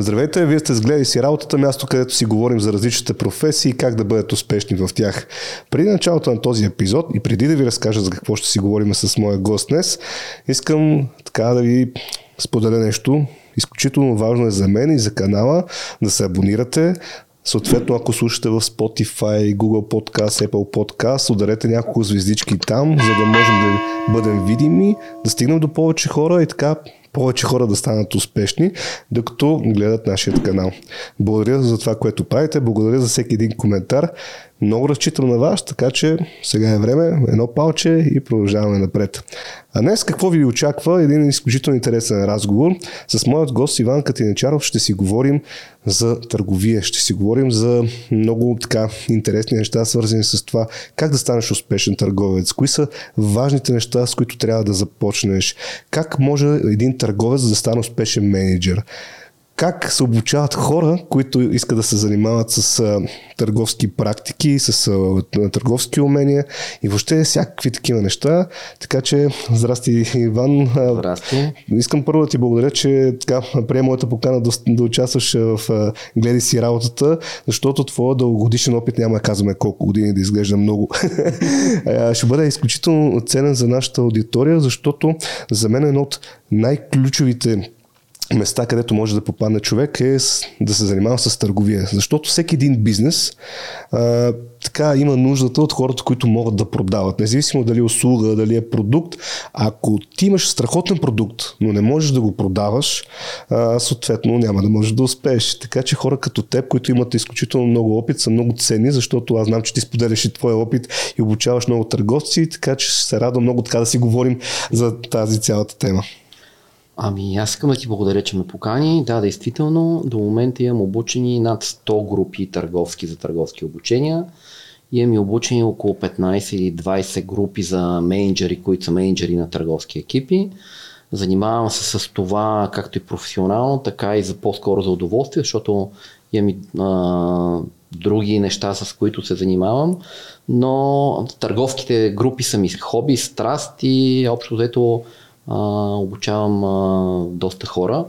Здравейте, вие сте сгледали си работата, място, където си говорим за различните професии и как да бъдат успешни в тях. Преди началото на този епизод и преди да ви разкажа за какво ще си говорим с моя гост днес, искам така да ви споделя нещо. Изключително важно е за мен и за канала да се абонирате, Съответно, ако слушате в Spotify, Google Podcast, Apple Podcast, ударете няколко звездички там, за да можем да бъдем видими, да стигнем до повече хора и така повече хора да станат успешни, докато гледат нашия канал. Благодаря за това, което правите, благодаря за всеки един коментар. Много разчитам на вас, така че сега е време, едно палче и продължаваме напред. А днес какво ви очаква? Един изключително интересен разговор. С моят гост Иван Катинечаров ще си говорим за търговия, ще си говорим за много така интересни неща, свързани с това как да станеш успешен търговец, кои са важните неща, с които трябва да започнеш, как може един търговец да стане успешен менеджер как се обучават хора, които искат да се занимават с а, търговски практики, с а, търговски умения и въобще всякакви такива неща. Така че, здрасти, Иван. Здрасти. Искам първо да ти благодаря, че така приема моята покана да, да участваш в а, гледай си работата, защото твоя дългогодишен опит няма да казваме колко години да изглежда много. Ще бъде изключително ценен за нашата аудитория, защото за мен е едно от най-ключовите места, където може да попадне човек е да се занимава с търговия. Защото всеки един бизнес а, така има нуждата от хората, които могат да продават. Независимо дали е услуга, дали е продукт. Ако ти имаш страхотен продукт, но не можеш да го продаваш, а, съответно няма да можеш да успееш. Така че хора като теб, които имат изключително много опит, са много ценни, защото аз знам, че ти споделяш и твоя опит и обучаваш много търговци, така че ще се радвам много така да си говорим за тази цялата тема. Ами аз искам да ти благодаря, че ме покани. Да, действително, до момента имам обучени над 100 групи търговски за търговски обучения. Имам и обучени около 15 или 20 групи за менеджери, които са менеджери на търговски екипи. Занимавам се с това както и професионално, така и за по-скоро за удоволствие, защото имам и а, други неща, с които се занимавам, но търговските групи са ми хоби, страст и общо взето а, обучавам а, доста хора.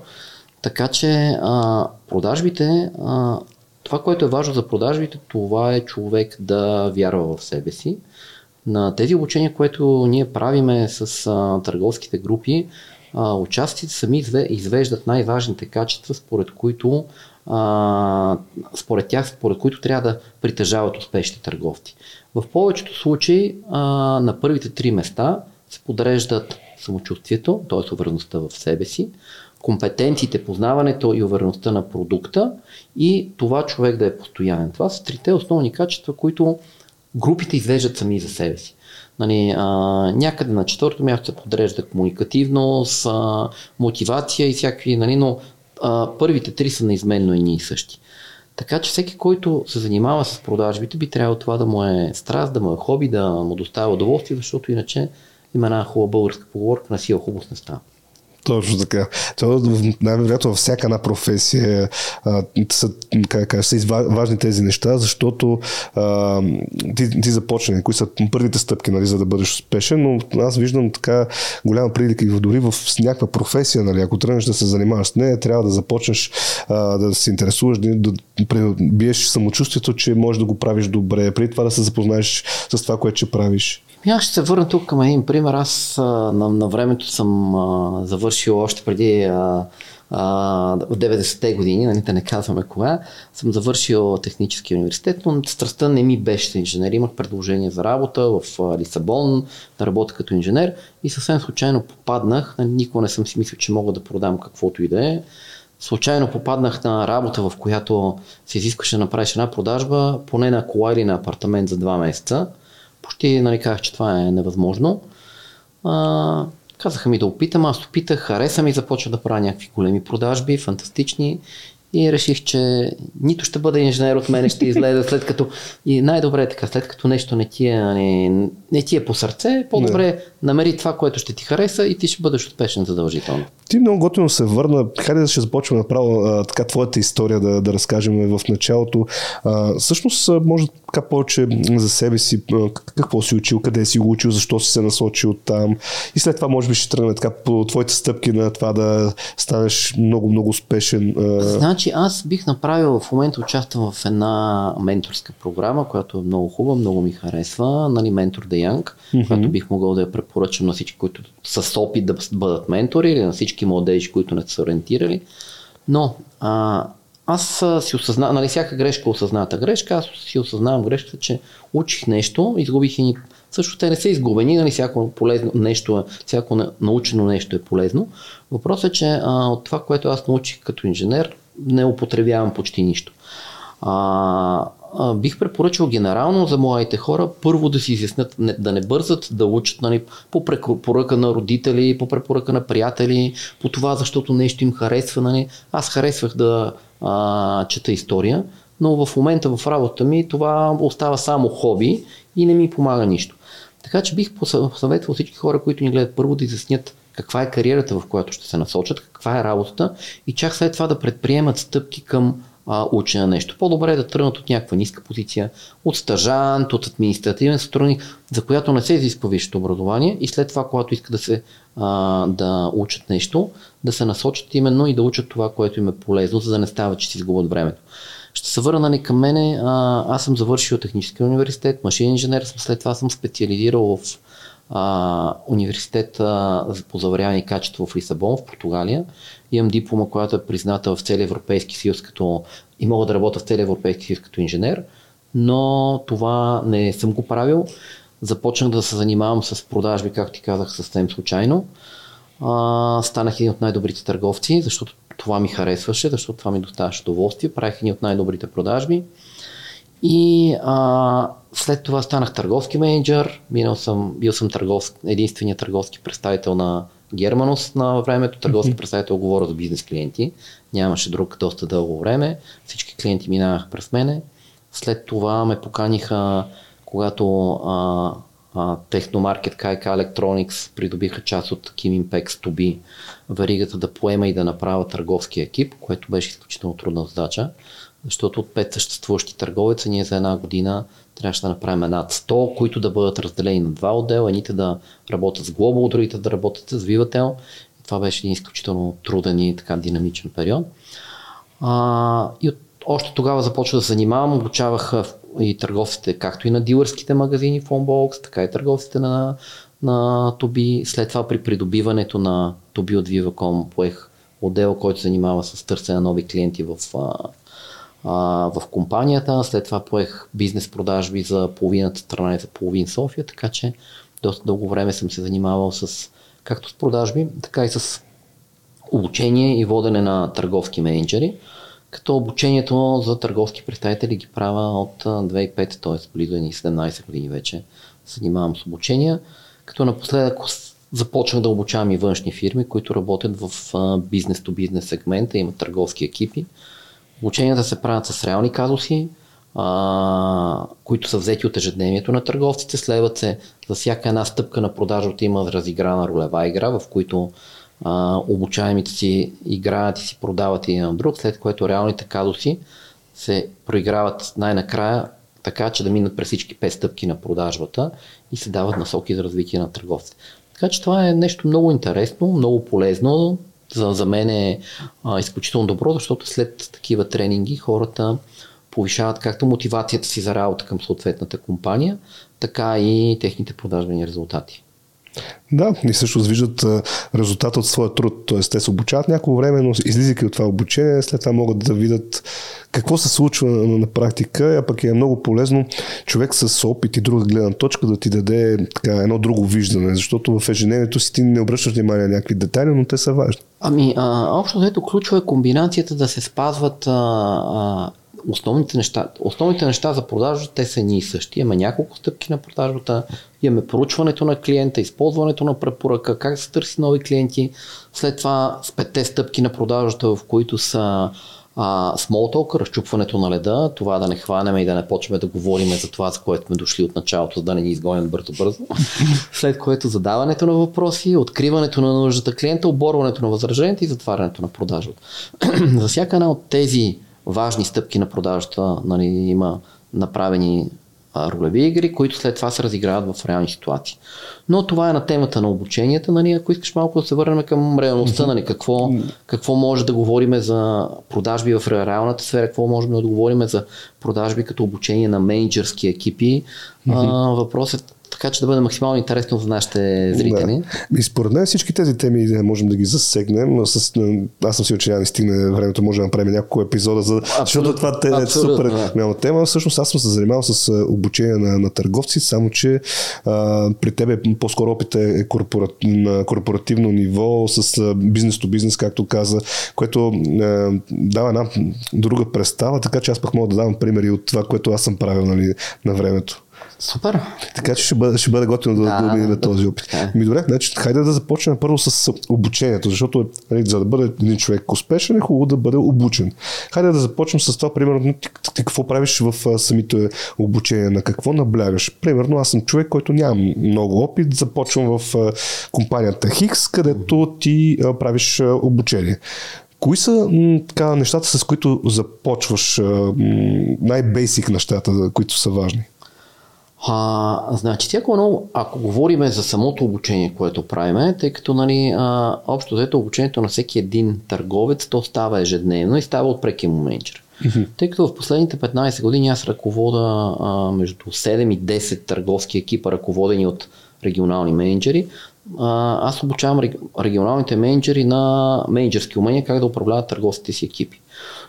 Така че а, продажбите, а, това, което е важно за продажбите, това е човек да вярва в себе си. На тези обучения, което ние правиме с а, търговските групи, а, участите сами извеждат най-важните качества, според които а, според тях, според които трябва да притежават успешни търговци. В повечето случаи а, на първите три места се подреждат самочувствието, т.е. увереността в себе си, компетенциите, познаването и увереността на продукта и това човек да е постоянен. Това са трите основни качества, които групите извеждат сами за себе си. Нали, а, някъде на четвърто място се подрежда комуникативност, а, мотивация и всякакви, нали, но а, първите три са неизменно едни и същи. Така че всеки, който се занимава с продажбите, би трябвало това да му е страст, да му е хоби, да му доставя удоволствие, защото иначе има една хубава българска поговорка на сила хубост не става. Точно така. Това най-вероятно във всяка една професия а, са, как, как, са важни тези неща, защото а, ти, ти започне, кои са първите стъпки, нали, за да бъдеш успешен, но аз виждам така голяма прилика и дори в някаква професия, нали, ако тръгнеш да се занимаваш с нея, трябва да започнеш а, да се интересуваш, да, да биеш самочувствието, че можеш да го правиш добре, преди това да се запознаеш с това, което ще правиш. Аз ще се върна тук към един пример. Аз а, на, на времето съм а, завършил още преди в 90-те години, нали, да не казваме кога, съм завършил технически университет, но страстта не ми беше инженер. Имах предложение за работа в Лисабон, да работя като инженер и съвсем случайно попаднах, нали, никога не съм си мислил, че мога да продам каквото и да е. Случайно попаднах на работа, в която се изискваше да направиш една продажба, поне на кола или на апартамент за два месеца почти нали, казах, че това е невъзможно. А, казаха ми да опитам, аз опитах, хареса ми, започва да правя някакви големи продажби, фантастични и реших, че нито ще бъде инженер от мен, ще излезе след като... И най-добре е така, след като нещо не ти е, не, не ти е по сърце, по-добре не. намери това, което ще ти хареса и ти ще бъдеш успешен задължително. Ти много готино се върна. Хайде да ще започваме направо а, така твоята история да, да разкажем в началото. А, всъщност, може така повече за себе си, какво си учил, къде си го учил, защо си се насочил там. И след това може би ще тръгне така по твоите стъпки на това да станеш много-много успешен. Значи аз бих направил, в момента участвам в една менторска програма, която е много хубава, много ми харесва, нали, Ментор Янг, mm-hmm. която бих могъл да я препоръчам на всички, които са с опит да бъдат ментори или на всички младежи, които не са ориентирали. Но а, аз си осъзнавам, нали, всяка грешка е осъзната грешка, аз си осъзнавам грешката, че учих нещо, изгубих и също те не са изгубени, нали, всяко полезно нещо, е, всяко научено нещо е полезно. Въпросът е, че а, от това, което аз научих като инженер, не употребявам почти нищо. А, а, бих препоръчал генерално за младите хора първо да си изяснят, не, да не бързат да учат нали, по препоръка на родители, по препоръка на приятели, по това, защото нещо им харесва. Нали. Аз харесвах да а, чета история, но в момента в работата ми това остава само хоби и не ми помага нищо. Така че бих посъветвал всички хора, които ни гледат първо да изяснят каква е кариерата, в която ще се насочат, каква е работата и чак след това да предприемат стъпки към а, учене на нещо. По-добре е да тръгнат от някаква ниска позиция, от стажант, от административен сътрудник, за която не се изисква висшето образование и след това, когато искат да се а, да учат нещо, да се насочат именно и да учат това, което им е полезно, за да не става, че си изгубят времето. Ще се върна нали, към мене. А, аз съм завършил технически университет, машин инженер след това съм специализирал в а, университета по заваряване и качество в Лисабон, в Португалия. Имам диплома, която е призната в целия Европейски съюз като и мога да работя в целия Европейски съюз като инженер, но това не съм го правил. Започнах да се занимавам с продажби, както ти казах, съвсем случайно. А, станах един от най-добрите търговци, защото това ми харесваше, защото това ми доставяше удоволствие. Правих един от най-добрите продажби. И а, след това станах търговски менеджер. Минал съм, бил съм търговски, единственият търговски представител на Германос на времето. Търговски mm-hmm. представител говоря за бизнес клиенти. Нямаше друг доста дълго време. Всички клиенти минаваха през мене. След това ме поканиха, когато а, а, Техномаркет KK Electronics придобиха част от Kim Impex to be веригата да поема и да направя търговски екип, което беше изключително трудна задача, защото от пет съществуващи търговеца ние за една година трябваше да направим над 100, които да бъдат разделени на два отдела, едните да работят с Global, другите да работят с Vivatel. Това беше един изключително труден и така динамичен период. А, и от, още тогава започва да се занимавам, обучавах и търговците, както и на дилърските магазини в Onbox, така и търговците на, на Тоби. След това при придобиването на Тоби от Viva.com поех отдел, който занимава с търсене на нови клиенти в, а, в компанията. След това поех бизнес продажби за половината страна и за половин София, така че доста дълго време съм се занимавал с както с продажби, така и с обучение и водене на търговски менеджери като обучението за търговски представители ги правя от 2005, т.е. близо 17 години вече се занимавам с обучения, като напоследък започнах да обучавам и външни фирми, които работят в бизнес-то-бизнес сегмента, имат търговски екипи. Обученията се правят с реални казуси, а, които са взети от ежедневието на търговците. Следват се за всяка една стъпка на продажата има разиграна ролева игра, в които обучаемите си играят и си продават един на друг, след което реалните казуси се проиграват най-накрая така, че да минат през всички пет стъпки на продажбата и се дават насоки за развитие на търговците. Така че това е нещо много интересно, много полезно. За, за мен е а, изключително добро, защото след такива тренинги хората повишават както мотивацията си за работа към съответната компания, така и техните продажбени резултати. Да, и също виждат резултата от своя труд. Т.е. те се обучават някакво време, но излизайки от това обучение, след това могат да видят какво се случва на, практика, а пък е много полезно човек с опит и друга гледна точка да ти даде така, едно друго виждане, защото в ежедневието си ти не обръщаш внимание на някакви детайли, но те са важни. Ами, а, общо взето ключово е комбинацията да се спазват а, а, основните неща, основните неща за продажа, те са ни и същи. Имаме няколко стъпки на продажбата, имаме проучването на клиента, използването на препоръка, как се търси нови клиенти, след това с петте стъпки на продажата, в които са а, small talk, разчупването на леда, това да не хванеме и да не почваме да говорим за това, за което сме дошли от началото, за да не ни изгонят бързо-бързо. След което задаването на въпроси, откриването на нуждата клиента, оборването на възраженията и затварянето на продажата. за всяка една от тези важни стъпки на продажата нали, има направени ролеви игри, които след това се разиграват в реални ситуации. Но това е на темата на обученията. Нали, ако искаш малко да се върнем към реалността, нали, какво, какво може да говорим за продажби в реалната сфера, какво можем да говорим за продажби като обучение на менеджерски екипи. А, въпросът така че да бъде максимално интересно за нашите зрители. Да. И според мен всички тези теми можем да ги засегнем, но с, аз съм си че няма да стигне времето, може да направим няколко епизода, за, защото това те, е супер да. голяма тема. Всъщност аз съм се занимавал с обучение на, на търговци, само че а, при тебе по-скоро опит е корпорат, на корпоративно ниво с бизнес то бизнес, както каза, което а, дава една друга представа, така че аз пък мога да давам примери от това, което аз съм правил нали, на времето. Супер. Така че ще бъде, ще бъде готино да, да, да минем да, този опит. Да. Ми добре, значи, хайде да започнем първо с обучението, защото нали, за да бъде един човек успешен е хубаво да бъде обучен. Хайде да започнем с това, примерно, ти, ти какво правиш в самите обучения, на какво наблягаш. Примерно, аз съм човек, който нямам много опит, започвам в компанията Хикс, където ти правиш обучение. Кои са така, нещата, с които започваш, най-бейсик нещата, които са важни? А, значи, всяко едно, ако говорим за самото обучение, което правиме, тъй като нали, а, общо взето обучението на всеки един търговец, то става ежедневно и става от преки менеджер. Mm-hmm. Тъй като в последните 15 години аз ръковода а, между 7 и 10 търговски екипа, ръководени от регионални менеджери. А, аз обучавам регионалните менеджери на менеджерски умения как да управляват търговските си екипи.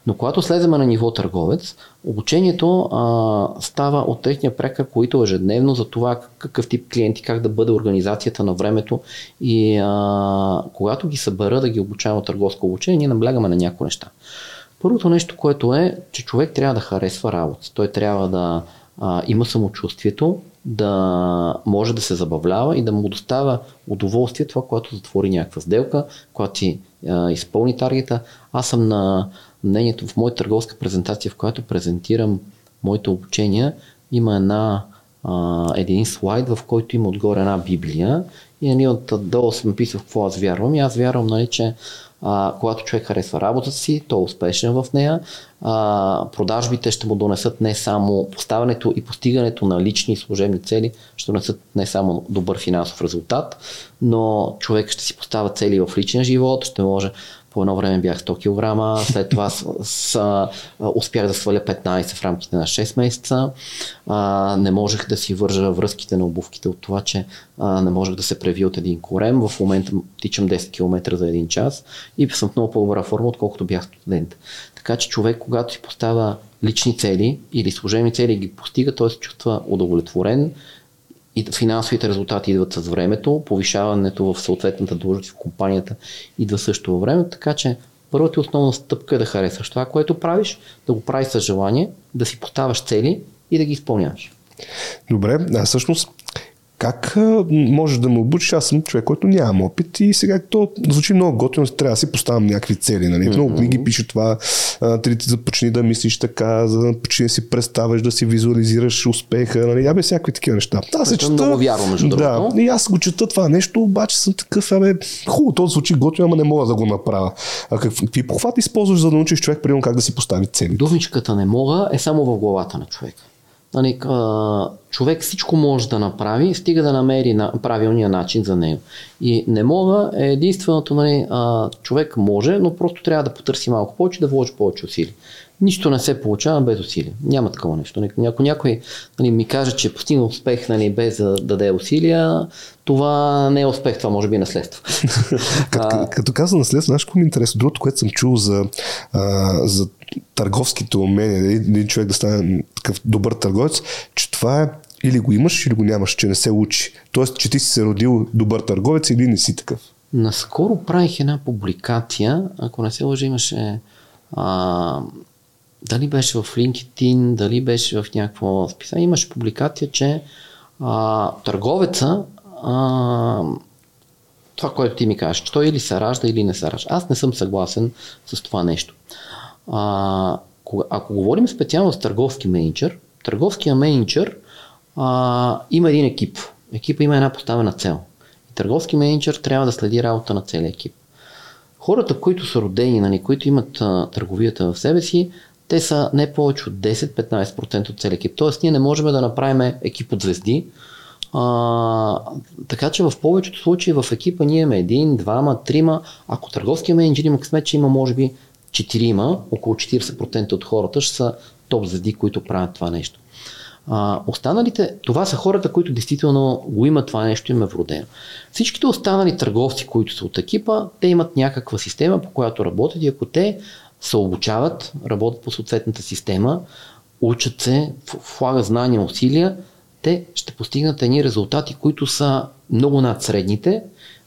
Но когато слеземе на ниво търговец, обучението а, става от техния прека, които ежедневно за това какъв тип клиенти, как да бъде организацията на времето и а, когато ги събера да ги обучавам от търговско обучение, ние наблягаме на някои неща. Първото нещо, което е, че човек трябва да харесва работа. Той трябва да а, има самочувствието, да може да се забавлява и да му доставя удоволствие това, което затвори някаква сделка, когато ти изпълни таргета. Аз съм на мнението в моята търговска презентация, в която презентирам моите обучения, има една, а, един слайд, в който има отгоре една Библия и нали, отдолу съм написал какво аз вярвам и аз вярвам, нали, че а, когато човек харесва работата си, той е успешен в нея. А, продажбите ще му донесат не само поставянето и постигането на лични и служебни цели, ще донесат не само добър финансов резултат, но човек ще си поставя цели в личен живот, ще може по едно време бях 100 кг, след това с, с, успях да сваля 15 в рамките на 6 месеца. А, не можех да си вържа връзките на обувките от това, че а, не можех да се преви от един корем. В момента тичам 10 км за един час и съм в много по-добра форма, отколкото бях студент. Така че човек, когато си поставя лични цели или служебни цели ги постига, той се чувства удовлетворен, и финансовите резултати идват с времето, повишаването в съответната длъжност в компанията идва също във времето, така че първата основна стъпка е да харесваш това, което правиш, да го правиш с желание, да си поставяш цели и да ги изпълняваш. Добре, а всъщност как можеш да ме обучиш? Аз съм човек, който нямам опит и сега то звучи много готино, трябва да си поставям някакви цели. Нали? Mm-hmm. Много книги пише това, да започни да мислиш така, за да почни да си представяш, да си визуализираш успеха. Нали? Абе, всякакви такива неща. Аз се чета. Много вярвам, между да, и аз го чета това нещо, обаче съм такъв, абе, хубаво, то звучи готино, ама не мога да го направя. А какви похвати използваш, за да научиш човек, примерно, как да си постави цели? Думичката не мога е само в главата на човека. Нали, човек всичко може да направи, стига да намери на, правилния начин за него. И не мога е единственото, нали, а, човек може, но просто трябва да потърси малко повече, да вложи повече усилия. Нищо не се получава без усилия. Няма такова нещо. Ако някой, нали, ми каже, че постигна успех нали, без да даде усилия, това не е успех, това може би е наследство. като, като каза наследство, знаеш какво ми е интересно? Другото, което съм чул за, а, за търговските умения, един човек да стане такъв добър търговец, че това е или го имаш, или го нямаш, че не се учи. Тоест, че ти си се родил добър търговец или не си такъв. Наскоро правих една публикация, ако не се лъжа, имаше а, дали беше в LinkedIn, дали беше в някакво списание, имаше публикация, че а, търговеца а, това, което ти ми кажеш, той или се ражда, или не се ражда. Аз не съм съгласен с това нещо. А, ако говорим специално с търговски менеджер, търговския менеджер а, има един екип. Екипа има една поставена цел. И търговски менеджер трябва да следи работа на целия екип. Хората, които са родени, нали, които имат а, търговията в себе си, те са не повече от 10-15% от целия екип. Тоест, ние не можем да направим екип от звезди. А, така че в повечето случаи в екипа ние имаме един, двама, трима. Ако търговския менеджер има късмет, че има може би четирима, около 40% от хората ще са топ звезди, които правят това нещо. А, останалите, това са хората, които действително го имат това нещо, им е вродено. Всичките останали търговци, които са от екипа, те имат някаква система, по която работят и ако те се обучават, работят по съответната система, учат се, влагат знания, усилия, те ще постигнат едни резултати, които са много над средните,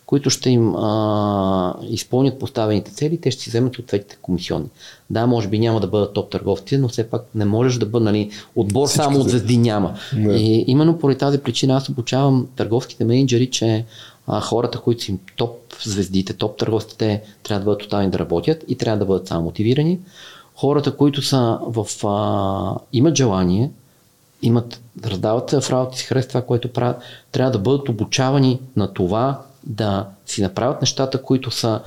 които ще им а, изпълнят поставените цели, те ще си вземат съответните комисионни. Да, може би няма да бъдат топ търговци, но все пак не можеш да бъде, нали, отбор Всички само от звезди няма. Не. И именно поради тази причина аз обучавам търговските менеджери, че а, хората, които са им топ звездите, топ търговците, трябва да бъдат тотални да работят и трябва да бъдат само мотивирани. Хората, които са в, а, имат желание, имат, раздават се в работа си, харесват това, което правят, трябва да бъдат обучавани на това да си направят нещата, които са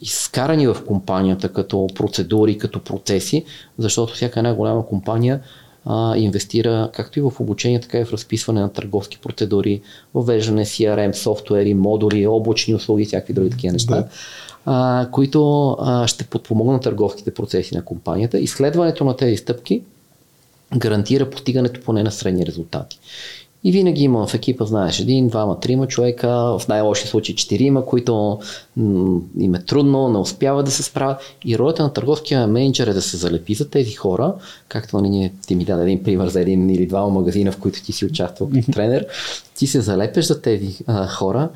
изкарани в компанията като процедури, като процеси, защото всяка една голяма компания а, инвестира както и в обучение, така и в разписване на търговски процедури, въвеждане CRM, софтуери, модули, облачни услуги и всякакви други такива неща, да. а, които а, ще подпомогнат търговските процеси на компанията. Изследването на тези стъпки гарантира постигането поне на средни резултати. И винаги има в екипа, знаеш, един, двама, трима човека, в най-лоши случаи четирима, които м- им е трудно, не успяват да се справят. И ролята на търговския менеджер е да се залепи за тези хора, както нали, ние, ти ми даде един пример за един или два магазина, в които ти си участвал като тренер. Ти се залепеш за тези а, хора,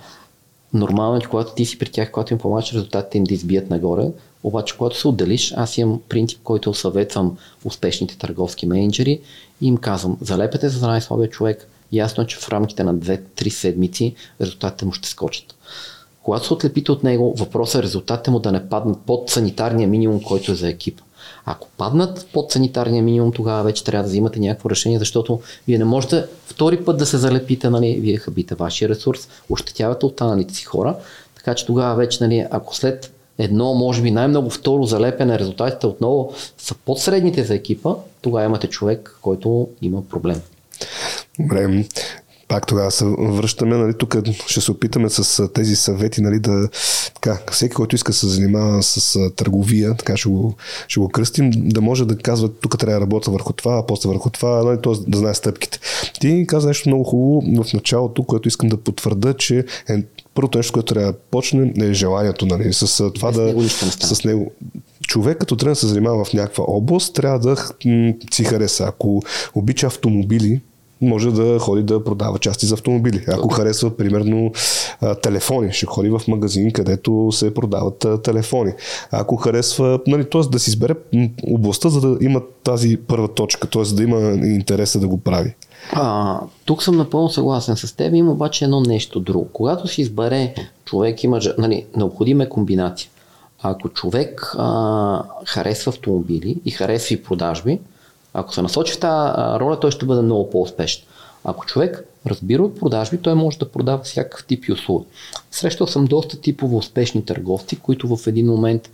нормално е, когато ти си при тях, когато им помагаш, резултатите им да избият нагоре. Обаче, когато се отделиш, аз имам принцип, който съветвам успешните търговски менеджери и им казвам, залепете за най-слабия човек, ясно е, че в рамките на 2-3 седмици резултатите му ще скочат. Когато се отлепите от него, въпросът е резултатите му да не паднат под санитарния минимум, който е за екипа. Ако паднат под санитарния минимум, тогава вече трябва да взимате някакво решение, защото вие не можете втори път да се залепите, нали, вие хабите вашия ресурс, ощетявате останалите си хора, така че тогава вече, нали, ако след едно, може би най-много второ залепене, резултатите отново са под средните за екипа, тогава имате човек, който има проблем. Добре, пак тогава се връщаме, нали, тук ще се опитаме с тези съвети, нали, да, така, всеки, който иска да се занимава с търговия, така ще го, ще го кръстим, да може да казва, тук трябва да работя върху това, а после върху това, нали, т.е. да знае стъпките. Ти каза нещо много хубаво в началото, което искам да потвърда, че е първото нещо, което трябва да почне е желанието, нали, с това Без да, него с него човек като трябва да се занимава в някаква област, трябва да си хареса. Ако обича автомобили, може да ходи да продава части за автомобили. Ако харесва, примерно, телефони, ще ходи в магазин, където се продават телефони. Ако харесва, нали, т.е. да си избере областта, за да има тази първа точка, т.е. да има интереса да го прави. А, тук съм напълно съгласен с теб, има обаче едно нещо друго. Когато си избере човек, има, нали, необходима е комбинация. Ако човек а, харесва автомобили и харесва и продажби, ако се насочи в тази роля, той ще бъде много по-успешен. Ако човек разбира от продажби, той може да продава всякакъв тип и услуги. Срещал съм доста типово успешни търговци, които в един момент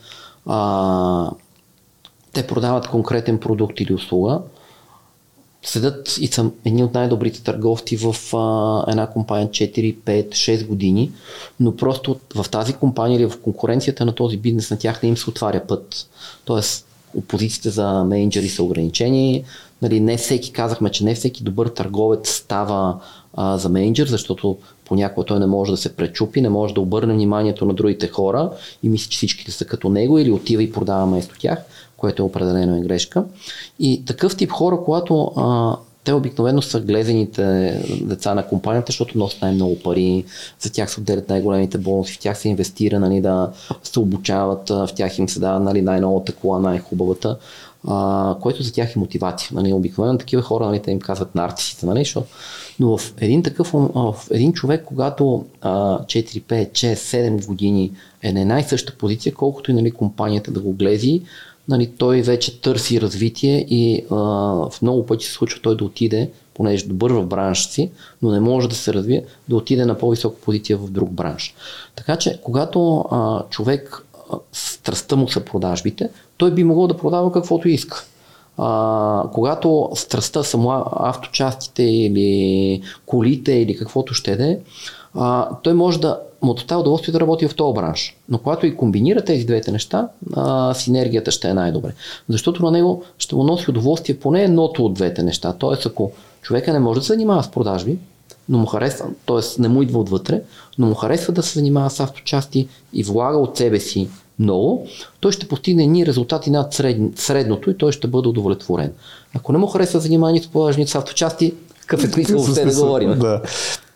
а, те продават конкретен продукт или услуга, седат и са едни от най-добрите търговци в а, една компания 4, 5, 6 години, но просто в тази компания или в конкуренцията на този бизнес на тях не им се отваря път. Тоест, опозициите за менеджери са ограничени. Нали, не всеки, казахме, че не всеки добър търговец става а, за менеджер, защото понякога той не може да се пречупи, не може да обърне вниманието на другите хора и мисли, че всичките са като него или отива и продава вместо тях, което е определено е грешка. И такъв тип хора, когато а, те обикновено са глезените деца на компанията, защото носят най-много пари, за тях се отделят най-големите бонуси, в тях се инвестира, нали, да се обучават, в тях им се дава нали, най-новата кола, най-хубавата, а, което за тях е мотивация. Нали, обикновено такива хора нали, те им казват нарцисите, нали, защото но в един такъв, в един човек, когато а, 4, 5, 6, 7 години е на една и съща позиция, колкото и нали, компанията да го глези, нали, той вече търси развитие и а, в много пъти се случва той да отиде, понеже добър в бранша си, но не може да се развие, да отиде на по-висока позиция в друг бранш. Така че, когато а, човек страстта му са продажбите, той би могъл да продава каквото иска. А, когато страстта са му авточастите или колите или каквото ще да е, той може да му доставя удоволствие да работи в този бранш. Но когато и комбинира тези двете неща, а, синергията ще е най-добре. Защото на него ще му носи удоволствие поне едното от двете неща. Тоест, ако човека не може да се занимава с продажби, но му харесва, т.е. не му идва отвътре, но му харесва да се занимава с авточасти и влага от себе си много, той ще постигне ни резултати над сред, средното и той ще бъде удовлетворен. Ако не му харесва заниманието с продажни с авточасти, какъв е смисъл въобще да говорим? Да.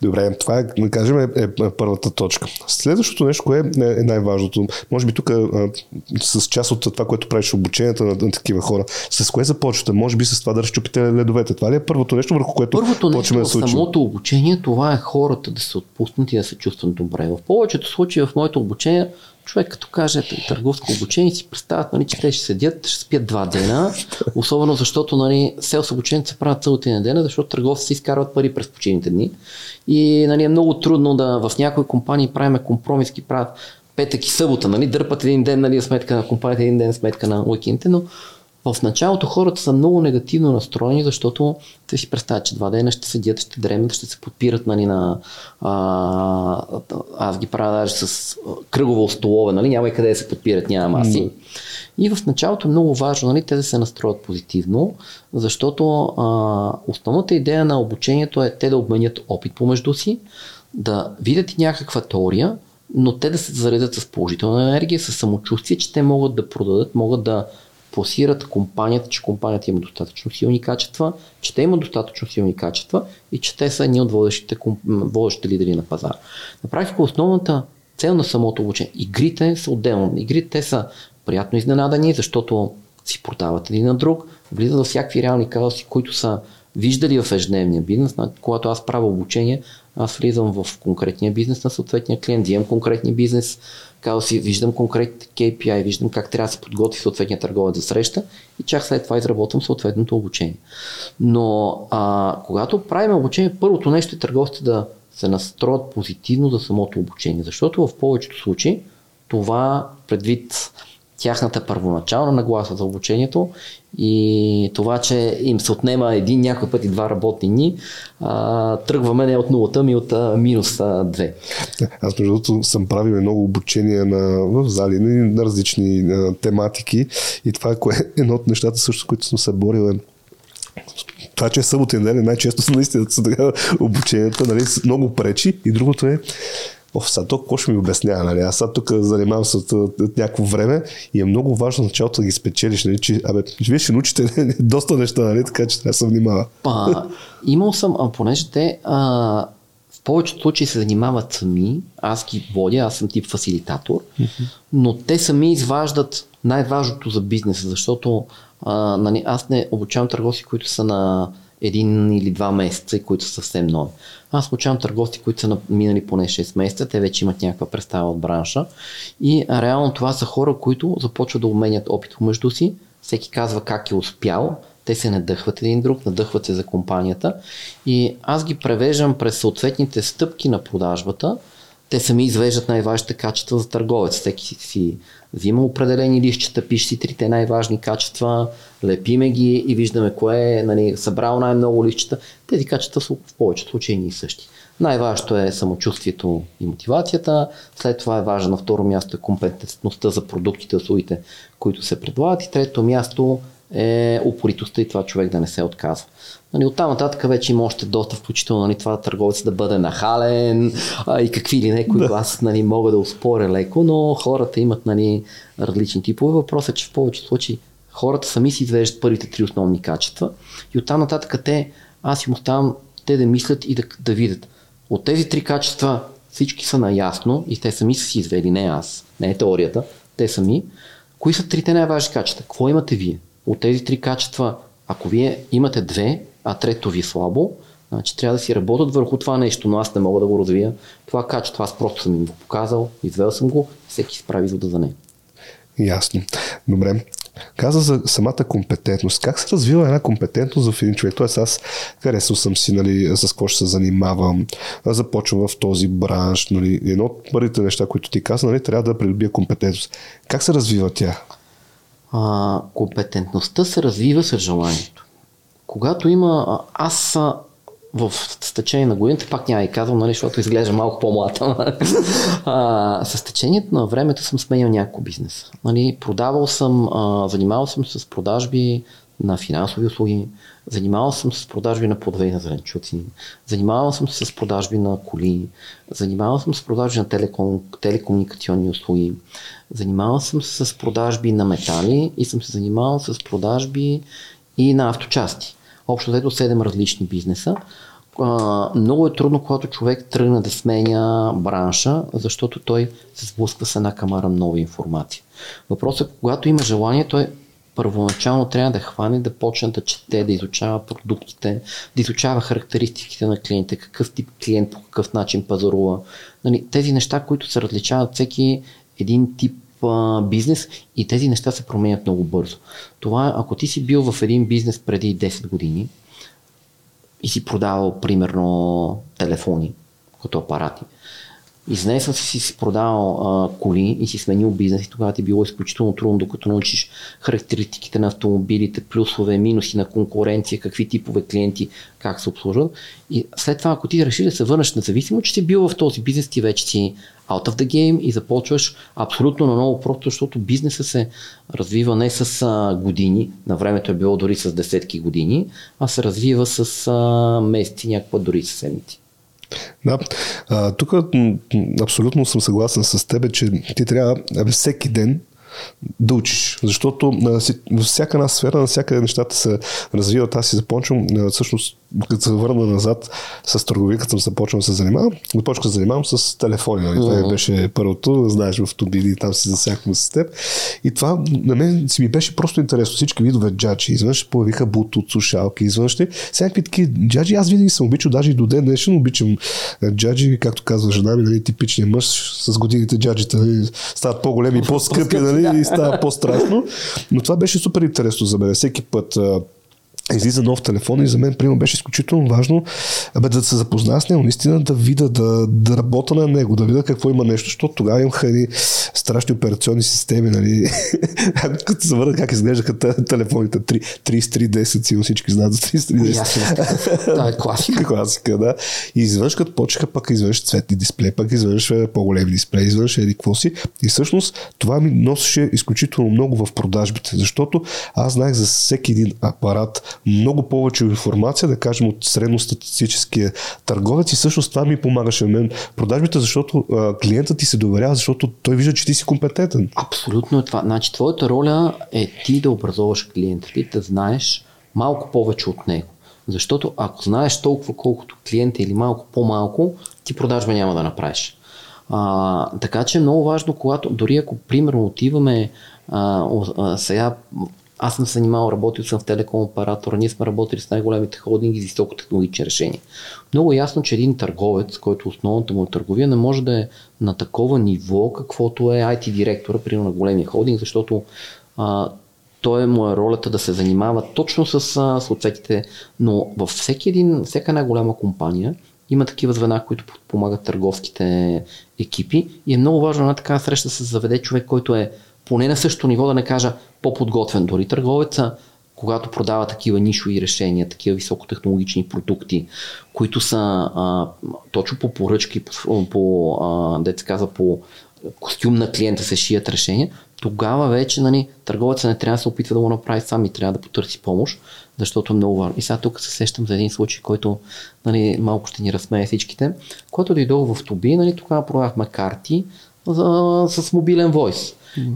Добре, това е, да кажем, е, е, е първата точка. Следващото нещо, кое е, е най-важното, може би тук с част от това, което правиш обученията на, на такива хора, с кое започвате? Може би с това да разчупите ледовете. Това ли е първото нещо, върху което Първото нещо да случим? самото обучение, това е хората да се отпуснат и да се чувстват добре. В повечето случаи в моето обучение човек като каже търговско обучение си представят, нали, че те ще седят, ще спят два дена, особено защото нали, селс обучението се правят цялата неделя, защото търговците си изкарват пари през почините дни. И нали, е много трудно да в някои компании правиме компромиски, правят петък и събота, нали, дърпат един ден нали, сметка на компанията, един ден сметка на уикендите, но в началото хората са много негативно настроени, защото те си представят, че два дена ще седят, ще дремят, ще се подпират нали, на... А, аз ги правя даже с кръгово столове, нали, няма и къде да се подпират, няма маси. Mm. И в началото е много важно нали, те да се настроят позитивно, защото а, основната идея на обучението е те да обменят опит помежду си, да видят и някаква теория, но те да се заредят с положителна енергия, с самочувствие, че те могат да продадат, могат да пласират компанията, че компанията има достатъчно силни качества, че те имат достатъчно силни качества и че те са едни от водещите, водещите лидери на пазара. На практика основната цел на самото обучение. Игрите са отделно. Игрите те са приятно изненадани, защото си продават един на друг, влизат във всякакви реални казуси, които са виждали в ежедневния бизнес. Когато аз правя обучение, аз влизам в конкретния бизнес на съответния клиент, взимам конкретния бизнес, казва си, виждам конкретните KPI, виждам как трябва да се подготви съответния търговец за среща и чак след това изработвам съответното обучение. Но а, когато правим обучение, първото нещо е търговците да се настроят позитивно за самото обучение, защото в повечето случаи това предвид тяхната първоначална нагласа за обучението и това, че им се отнема един, някой път и два работни дни, а, тръгваме не от нулата, ми от а, минус а, две. Аз между другото съм правил много обучения на, в зали на различни а, тематики и това е едно от нещата също, които съм се борил е това, че е събота и неделя, най-често са наистина са обученията, нали, много пречи и другото е Оф, сега то какво ще ми обяснява, нали? Аз сега тук занимавам се от, от, от някакво време и е много важно началото да ги спечелиш, нали? Че, абе, вие ще научите доста неща, нали? Така че трябва да се внимава. Па, имал съм, а, понеже те а, в повечето случаи се занимават сами, аз ги водя, аз съм тип фасилитатор, но те сами изваждат най-важното за бизнеса, защото а, нали, аз не обучавам търговци, които са на един или два месеца които са съвсем нови. Аз получавам търговци, които са минали поне 6 месеца, те вече имат някаква представа от бранша. И реално това са хора, които започват да уменят опит помежду си, всеки казва как е успял, те се надъхват един друг, надъхват се за компанията. И аз ги превеждам през съответните стъпки на продажбата, те сами извеждат най-важните качества за търговец. Всеки си взима определени лищчета, пише си трите най-важни качества, лепиме ги и виждаме кое е нали, събрал най-много лищчета. Тези качества са в повечето случаи ни същи. Най-важното е самочувствието и мотивацията, след това е важно на второ място е компетентността за продуктите, услугите, които се предлагат и трето място е упоритостта и това човек да не се отказва. Нали, оттам нататък вече има още доста, включително нали, това търговец да бъде нахален а, и какви ли не, които да. аз нали, мога да успоря леко, но хората имат нали, различни типове. Въпросът е, че в повечето случаи хората сами си извеждат първите три основни качества и оттам нататък те, аз им оставам те да мислят и да, да видят. От тези три качества всички са наясно и те сами са си извели, не аз, не е теорията, те сами. Кои са трите най-важни качества? Какво имате вие? От тези три качества, ако вие имате две, а трето ви е слабо, значи трябва да си работят върху това нещо, но аз не мога да го развия. Това качество аз просто съм им го показал, извел съм го, всеки справи извода за него. Ясно. Добре. Каза за самата компетентност. Как се развива една компетентност в един човек? Тоест аз харесал съм си, нали, с какво ще се занимавам, започвам в този бранш. Нали. Едно от първите неща, които ти каза, нали, трябва да придобия компетентност. Как се развива тя? А, компетентността се развива с желанието. Когато има... Аз в течение на годините, пак няма и казвам, нали, защото изглежда малко по-млад. с течението на времето съм сменял няколко бизнеса. Нали, продавал съм, а, занимавал съм с продажби на финансови услуги, занимавал съм с продажби на плодове и на зеленчуци, занимавал съм с продажби на коли, занимавал съм с продажби на телеком, телекомуникационни услуги, занимавал съм се с продажби на метали и съм се занимавал с продажби и на авточасти общо взето 7 различни бизнеса. Много е трудно, когато човек тръгне да сменя бранша, защото той се сблъсква с една камара нова информация. Въпросът е, когато има желание, той първоначално трябва да хване, да почне да чете, да изучава продуктите, да изучава характеристиките на клиентите, какъв тип клиент по какъв начин пазарува. Нали, тези неща, които се различават всеки един тип бизнес и тези неща се променят много бързо. Това, ако ти си бил в един бизнес преди 10 години и си продавал примерно телефони като апарати, изнесъл си си продавал а, коли и си сменил бизнес и тогава ти е било изключително трудно, докато научиш характеристиките на автомобилите, плюсове, минуси на конкуренция, какви типове клиенти, как се обслужват. И след това, ако ти решиш да се върнеш независимо, че си бил в този бизнес, ти вече си out of the game и започваш абсолютно на ново просто, защото бизнеса се развива не с а, години, на времето е било дори с десетки години, а се развива с а, месеци, някаква дори с седмици. Да, тук абсолютно съм съгласен с теб, че ти трябва всеки ден да учиш. Защото във всяка една сфера, на всяка нещата се развиват. Аз си започвам, всъщност, като се върна назад с търговия, като съм започнал да се занимавам, започнах да се занимавам с телефони. Нали? Това беше първото, знаеш, в Тубили, там си засякахме с теб. И това на мен си ми беше просто интересно. Всички видове джаджи. Изведнъж появиха Bluetooth, слушалки, изведнъж всякакви такива джаджи. Аз винаги съм обичал, даже и до ден днешен обичам джаджи, както казва жена ми, нали, типичният мъж с годините джаджите нали, стават по-големи и по-скъпи, нали, и става по-страшно. Но това беше супер интересно за мен. Всеки път излиза нов телефон и за мен, примерно, беше изключително важно абе, да се запозная с него, наистина да видя, да, да работя на него, да видя какво има нещо, защото тогава имаха едни страшни операционни системи, нали? Като се върна как изглеждаха телефоните 3310, сигурно всички знаят за 3310. Това е класика. класика, да. И изведнъж като почеха пък изведнъж цветни дисплеи, пък изведнъж по-големи дисплеи, изведнъж еди какво си. И всъщност това ми носеше изключително много в продажбите, защото аз знаех за всеки един апарат, много повече информация, да кажем, от средностатистическия търговец и всъщност това ми помагаше мен продажбите, защото а, клиентът ти се доверява, защото той вижда, че ти си компетентен. Абсолютно е това. Значи, твоята роля е ти да образоваш клиента, ти да знаеш малко повече от него. Защото ако знаеш толкова колкото клиента или малко по-малко, ти продажба няма да направиш. А, така че е много важно, когато, дори ако примерно отиваме а, а, сега аз съм се занимавал, работил съм в телеком оператора, ние сме работили с най-големите холдинги за високотехнологични решения. Много е ясно, че един търговец, който основната му е търговия, не може да е на такова ниво, каквото е IT директора, примерно на големия холдинг, защото а, той е му е ролята да се занимава точно с съответните, но във всеки един, всяка една голяма компания има такива звена, които помагат търговските екипи и е много важно на така среща се заведе човек, който е поне на същото ниво да не кажа по-подготвен. Дори търговеца, когато продава такива нишови решения, такива високотехнологични продукти, които са а, точно по поръчки, по, по а, деца каза, по костюм на клиента се шият решения, тогава вече нали, търговеца не трябва да се опитва да го направи сам и трябва да потърси помощ, защото е много важно. И сега тук се сещам за един случай, който нали, малко ще ни разсмее всичките. Когато дойдох в Тоби, нали, тогава продавахме карти за, с мобилен войс.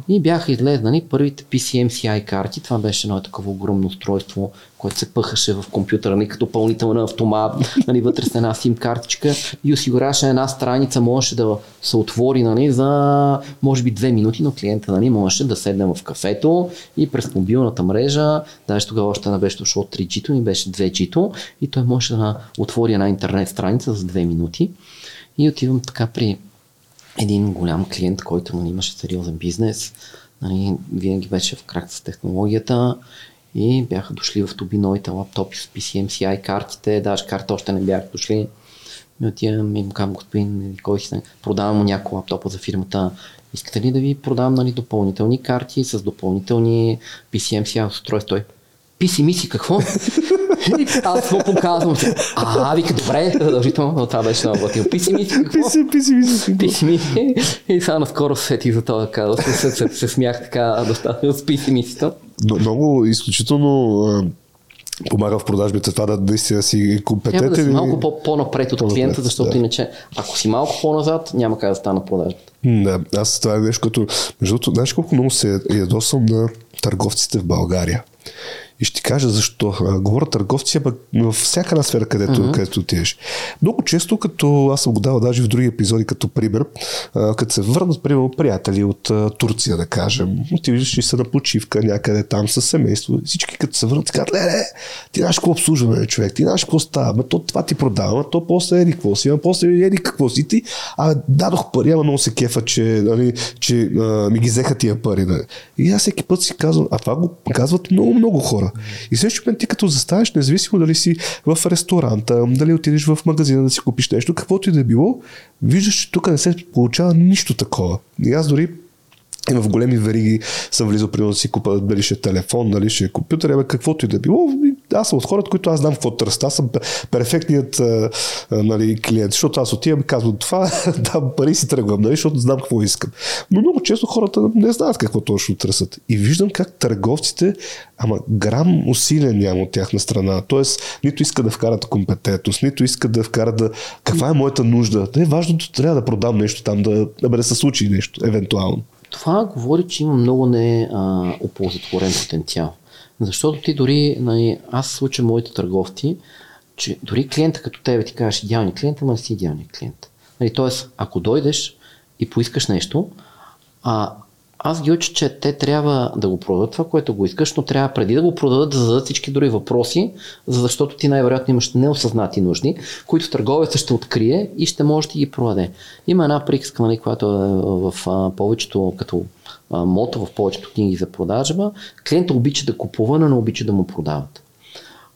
И бяха излезнани първите PCMCI карти. Това беше едно такова огромно устройство, което се пъхаше в компютъра, нали, като пълнителна автомат, нали, вътре с една сим картичка и осигуряваше една страница, можеше да се отвори нали, за може би две минути, но клиента нали, можеше да седне в кафето и през мобилната мрежа, даже тогава още не беше дошло 3G, ми беше 2G и той можеше да отвори една интернет страница за две минути. И отивам така при един голям клиент, който нали, имаше сериозен бизнес, нали, винаги беше в крак с технологията и бяха дошли в туби новите лаптопи с PCMCI картите, даже карта още не бяха дошли. И отивам и му казвам, господин, кой си, продавам му няколко лаптопа за фирмата. Искате ли да ви продам нали, допълнителни карти с допълнителни PCMCI устройства? Писи миси, какво? Аз го показвам. А, вика, добре, задължително, но това беше много готино. Писи миси, какво? Писи, писи, миси. Писи миси. И сега наскоро се сети за това, казал, се, се, се, се, смях така достатъчно с писи мисито. Но, много изключително помага в продажбите това да наистина си компетентен. Трябва да си малко по- по-напред от по-напред, клиента, защото да. иначе, ако си малко по-назад, няма как да стана продажбата. Да, аз това е нещо, като... Между другото, знаеш колко много се ядосвам на търговците в България. И ще кажа защо. Говоря търговци, ама във всяка една сфера, където, uh-huh. където отидеш. Много често, като аз съм го давал даже в други епизоди, като пример, като се върнат, примерно, приятели от Турция, да кажем, отиваш и са на почивка някъде там с семейство. Всички като се върнат, казват, ле, ти знаеш какво обслужваме, човек, ти знаеш какво става, ма то това ти продава, то после еди какво си, ама после еди какво си ти. А дадох пари, ама много се кефа, че, нали, че а, ми ги взеха тия пари. Нали. И аз всеки път си казвам, а това го казват много, много хора. И следващия момент ти като заставаш, независимо дали си в ресторанта, дали отидеш в магазина да си купиш нещо, каквото и да е било, виждаш, че тук не се получава нищо такова. И аз дори и в големи вериги съм влизал, примерно да си купа дали ще е телефон, дали ще е компютър, абе, каквото и да било. Аз съм от хората, които аз знам какво търся. Аз съм перфектният а, нали, клиент, защото аз отивам и казвам това, дам пари си тръгвам, нали, защото знам какво искам. Но много често хората не знаят какво точно търсят. И виждам как търговците, ама грам усилия няма от тяхна страна. Тоест, нито искат да вкарат компетентност, нито искат да вкарат да... Каква е моята нужда? Не е важното, трябва да продам нещо там, да, да, да се случи нещо, евентуално. Това говори, че има много не а, оползотворен потенциал. Защото ти дори, нали, аз случая моите търговци, че дори клиента като тебе ти кажеш идеални клиент, ама не си идеалният клиент. Нали, Тоест, ако дойдеш и поискаш нещо, а, аз ги уча, че те трябва да го продадат това, което го искаш, но трябва преди да го продадат да зададат всички други въпроси, защото ти най-вероятно имаш неосъзнати нужди, които търговецът ще открие и ще може да ги продаде. Има една приказка, нали, която е в повечето, като мото в повечето книги за продажба. Клиентът обича да купува, но не обича да му продават.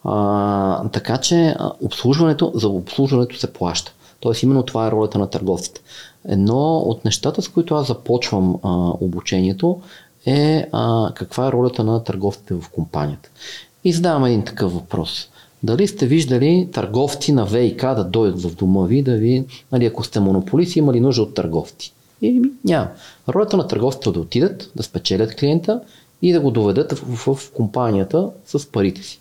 А, така че обслужването, за обслужването се плаща. Тоест именно това е ролята на търговците. Едно от нещата, с които аз започвам а, обучението е а, каква е ролята на търговците в компанията. И задавам един такъв въпрос. Дали сте виждали търговци на ВИК да дойдат в дома ви, да ви, нали, ако сте монополист, има ли нужда от търговци? И няма. Ролята на търговците е да отидат, да спечелят клиента и да го доведат в, в, компанията с парите си.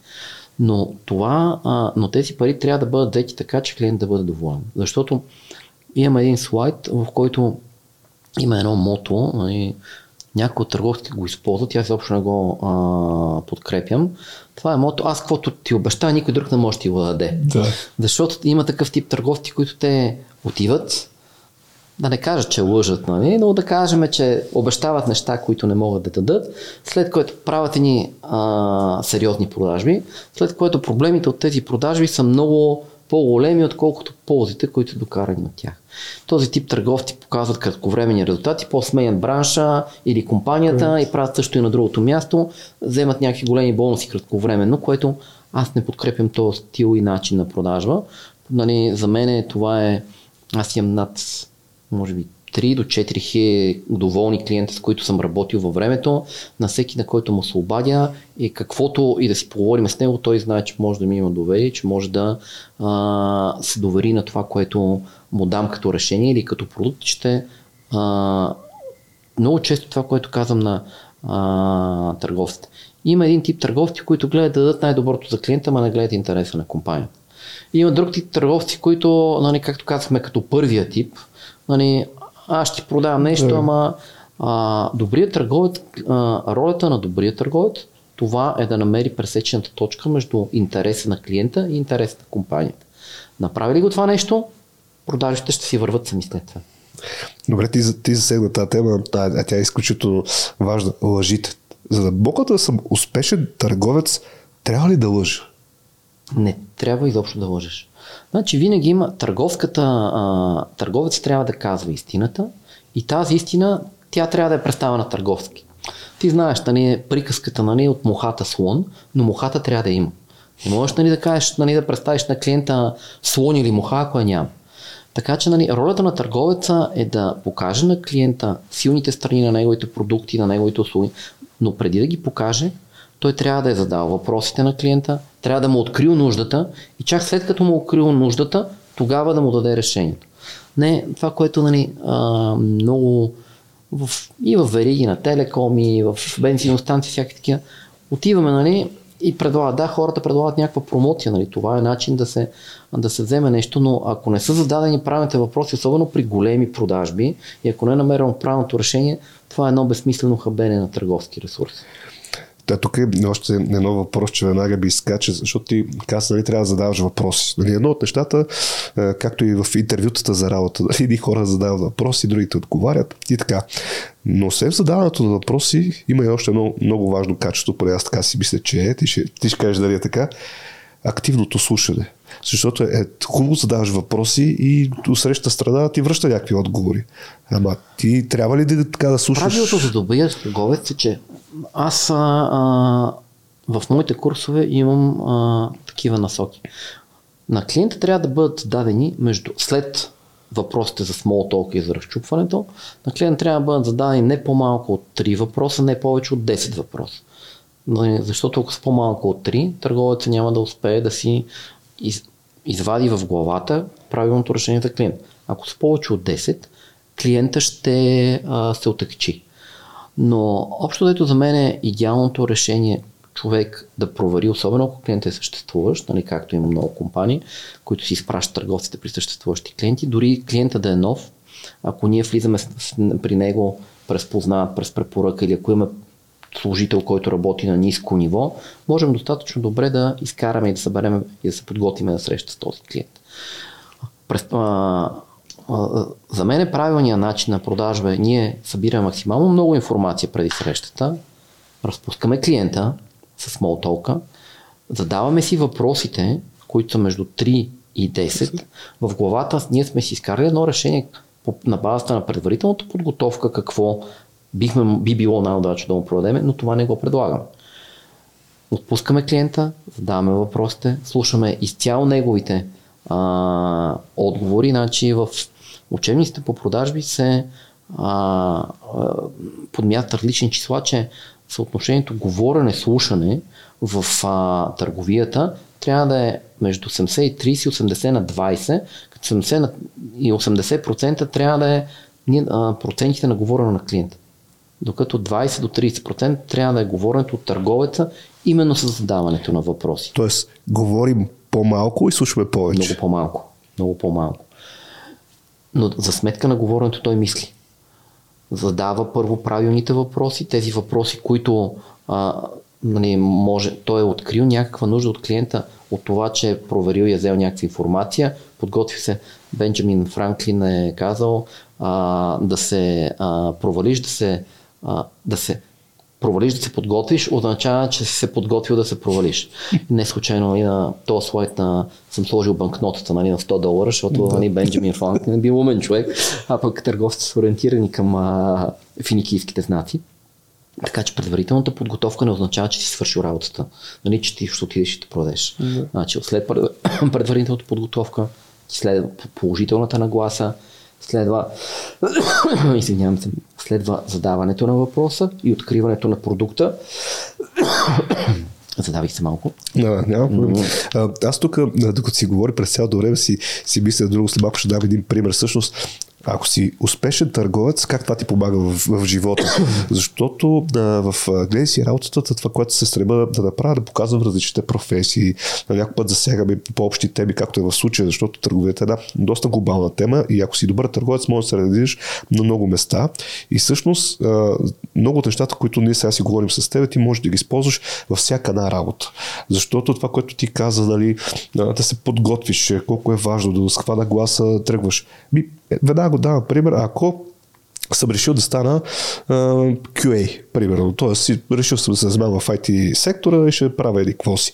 Но, това, а, но тези пари трябва да бъдат взети така, че клиент да бъде доволен. Защото имам един слайд, в който има едно мото, нали, някои от търговците го използват, аз изобщо не го а, подкрепям. Това е мото, аз каквото ти обеща, никой друг не може да ти го даде. Да. Защото има такъв тип търговци, които те отиват, да не кажа, че лъжат, нали, но да кажем, че обещават неща, които не могат да дадат, след което правят ни а, сериозни продажби, след което проблемите от тези продажби са много по-големи, отколкото ползите, които докарани от тях. Този тип търговци показват кратковременни резултати, по-сменят бранша или компанията mm. и правят също и на другото място, вземат някакви големи бонуси кратковременно, което аз не подкрепям този стил и начин на продажба. Нали, за мен това е, аз имам над, може би, 3 до 4 хиляди доволни клиента, с които съм работил във времето, на всеки, на който му се обадя и каквото и да си поговорим с него, той знае, че може да ми има доверие, че може да а, се довери на това, което му дам като решение или като продукт, ще а, много често това, което казвам на а, търговците. Има един тип търговци, които гледат да дадат най-доброто за клиента, но не гледат интереса на компанията. Има друг тип търговци, които, нали, както казахме, като първия тип, нали, аз ще продавам нещо, yeah. ама а, добрият търговец, а, ролята на добрия търговец, това е да намери пресечената точка между интереса на клиента и интереса на компанията. Направи ли го това нещо, продажите ще си върват сами след това. Добре, ти, ти засегна тази тема, а тя е изключително важна. Лъжите. За да мога да съм успешен търговец, трябва ли да лъжа? Не трябва изобщо да лъжеш. Значи винаги има търговската, а, търговец трябва да казва истината и тази истина, тя трябва да е представена търговски. Ти знаеш, нали, приказката нали, от мухата слон, но мухата трябва да има. Не можеш нали, да кажеш, нали, да представиш на клиента слон или муха, ако я няма. Така че нали, ролята на търговеца е да покаже на клиента силните страни на неговите продукти, на неговите услуги, но преди да ги покаже, той трябва да е задал въпросите на клиента, трябва да му открил нуждата и чак след като му открил нуждата, тогава да му даде решението. Не, това, което нали, а, много в, и в вериги на телекоми, в бензиностанции, всяки такива, отиваме, нали, и предлагат, да, хората предлагат някаква промоция, нали, това е начин да се, да се вземе нещо, но ако не са зададени правилните въпроси, особено при големи продажби, и ако не е намерено правилното решение, това е едно безсмислено хабене на търговски ресурси. Да, тук е още едно въпрос, че веднага би изкача, защото ти каза, нали, трябва да задаваш въпроси. Нали, едно от нещата, е, както и в интервютата за работа, нали, едни хора задават въпроси, другите отговарят и така. Но след задаването на въпроси има и още едно много важно качество, поне аз така си мисля, че е, ти ще, ти ще кажеш дали е така, активното слушане. Защото е хубаво задаваш въпроси и до среща страна ти връща някакви отговори. Ама ти трябва ли да, така да слушаш? Правилото за добрия търговец е, че аз а, а, в моите курсове имам а, такива насоки. На клиента трябва да бъдат дадени между след въпросите за small talk и за разчупването, на клиента трябва да бъдат зададени не по-малко от 3 въпроса, не повече от 10 въпроса. Защото ако са по-малко от 3, търговецът няма да успее да си извади в главата правилното решение за клиент. Ако са повече от 10, клиента ще а, се отекчи. Но общо дето за мен е идеалното решение човек да провери, особено ако клиент е съществуващ, нали, както има много компании, които си изпращат търговците при съществуващи клиенти, дори клиента да е нов, ако ние влизаме при него през познат, през препоръка или ако има служител, който работи на ниско ниво, можем достатъчно добре да изкараме и да съберем и да се подготвим на среща с този клиент. През, а, за мен е правилният начин на продажба е ние събираме максимално много информация преди срещата, разпускаме клиента с смолтолка, задаваме си въпросите, които са между 3 и 10. В главата ние сме си изкарали едно решение на базата на предварителната подготовка, какво бихме, би било най-удачно да му продадем, но това не го предлагаме. Отпускаме клиента, задаваме въпросите, слушаме изцяло неговите а, отговори, значи в учебниците по продажби се а, а, подмятат различни числа, че съотношението говорене-слушане в а, търговията трябва да е между 70 и 30 и 80 на 20, като 70 и 80% трябва да е а, процентите на говорене на клиента. Докато 20 до 30% трябва да е говоренето от търговеца именно с задаването на въпроси. Тоест, говорим по-малко и слушаме повече. Много по-малко. Много по-малко. Но за сметка на говоренето той мисли. Задава първо правилните въпроси, тези въпроси, които а, нали, може, той е открил някаква нужда от клиента от това, че е проверил и е взел някаква информация, подготви се. Бенджамин Франклин е казал а, да се а, провалиш, да се, а, да се провалиш да се подготвиш, означава, че си се подготвил да се провалиш. Не случайно нали, на този слайд на, съм сложил банкнотата нали, на 100 долара, защото нали, Бенджамин Франклин е бил умен човек, а пък търговците са ориентирани към а, финикийските знаци. Така че предварителната подготовка не означава, че си свършил работата. Нали, че ти ще отидеш и ще продадеш. Mm-hmm. Значи, след предварителната подготовка, следва положителната нагласа, следва, извинявам се, следва задаването на въпроса и откриването на продукта. Задавих се малко. Да, няма mm-hmm. Аз тук, докато си говори през цялото време, си, си мисля друго, след малко ще дам един пример. Всъщност, ако си успешен търговец, как това ти помага в, в живота? Защото да, в гледай си работата, това, което се стреба да направя, да показвам различните професии, на някой път засягаме по-общи теми, както е в случая, защото търговията е една доста глобална тема и ако си добър търговец, може да се редиш на много места. И всъщност много от нещата, които ние сега си говорим с теб, ти можеш да ги използваш във всяка една работа. Защото това, което ти каза, нали, да се подготвиш, колко е важно, да с каква гласа тръгваш. Би, веднага го давам пример, ако съм решил да стана uh, QA, примерно. Тоест, решил съм да се занимавам в IT сектора и ще правя еди какво си.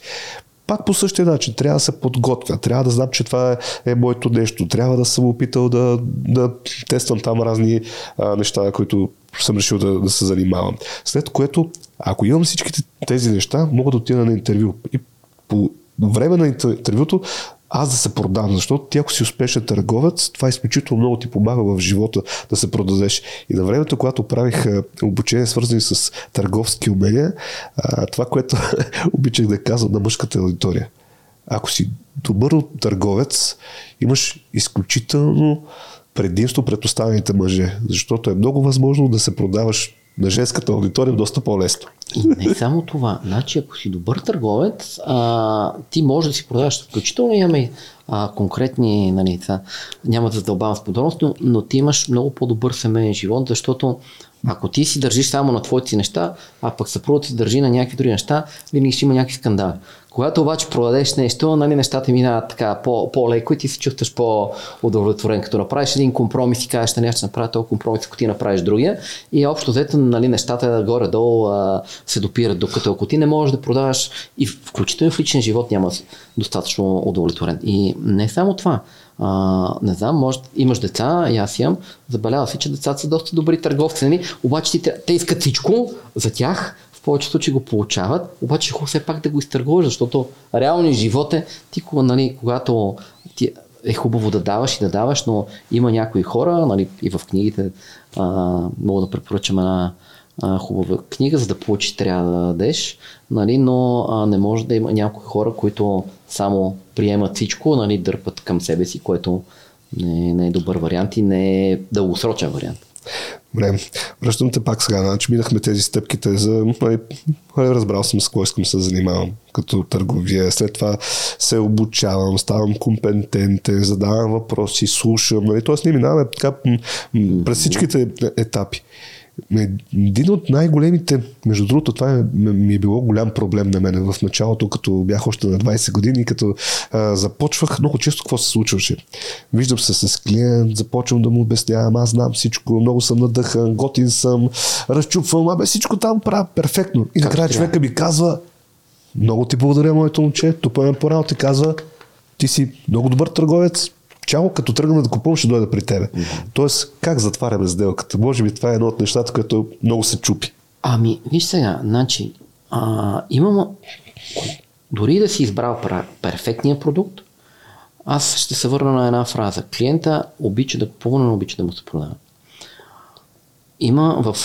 Пак по същия начин, трябва да се подготвя, трябва да знам, че това е, е моето нещо, трябва да съм опитал да, да тествам там разни а, неща, които съм решил да, да се занимавам. След което, ако имам всичките тези неща, мога да отида на интервю. И по време на интервюто аз да се продам, защото ти ако си успешен търговец, това изключително много ти помага в живота да се продадеш. И на времето, когато правих обучение свързани с търговски умения, това, което обичах да казвам на мъжката аудитория. Ако си добър търговец, имаш изключително предимство пред останалите мъже, защото е много възможно да се продаваш на женската аудитория доста по-лесно. И не само това. Значи, ако си добър търговец, а, ти можеш да си продаваш. Включително имаме а, конкретни, нали, са, няма да задълбавам с подробност, но, но ти имаш много по-добър семейен живот, защото ако ти си държиш само на твоите си неща, а пък съпругът си държи на някакви други неща, винаги ще има някакви скандали. Когато обаче продадеш нещо, нали, нещата минават така по, по-леко и ти се чувстваш по-удовлетворен, като направиш един компромис и кажеш, не, ще направя този компромис, ако ти направиш другия. И общо взето нали, нещата горе-долу а, се допират, докато ако ти не можеш да продаваш и включително в личен живот няма достатъчно удовлетворен. И не само това. А, не знам, може, имаш деца, и аз имам, забелява си, че децата са доста добри търговци, нали? обаче те, те искат всичко за тях, повечето случаи го получават, обаче хубаво все пак да го изтъргуваш, защото реалният живот е, ти нали, когато ти е хубаво да даваш и да даваш, но има някои хора, нали, и в книгите а, мога да препоръчам една а, хубава книга, за да получиш трябва да дадеш, нали, но а, не може да има някои хора, които само приемат всичко, нали, дърпат към себе си, което не, не е добър вариант и не е дългосрочен вариант. Добре, връщам те пак сега. Значи минахме тези стъпките за... Нали, разбрал съм с кой искам се занимавам като търговия. След това се обучавам, ставам компетентен, задавам въпроси, слушам. Нали, Тоест ние минаваме така през всичките етапи един от най-големите, между другото, това е, ми е било голям проблем на мен в началото, като бях още на 20 години, като а, започвах много често какво се случваше. Виждам се с клиент, започвам да му обяснявам, аз знам всичко, много съм надъхан, готин съм, разчупвам, абе всичко там правя перфектно. И накрая човека ми казва, много ти благодаря, моето момче, тупаме по работа, казва, ти си много добър търговец, чао, като тръгнем да купувам, ще дойда при тебе. Mm-hmm. Тоест, как затваряме сделката? Може би това е едно от нещата, което много се чупи. Ами, виж сега, значи, а, имам, дори да си избрал перфектния продукт, аз ще се върна на една фраза. Клиента обича да купува, но обича да му се продава. Има в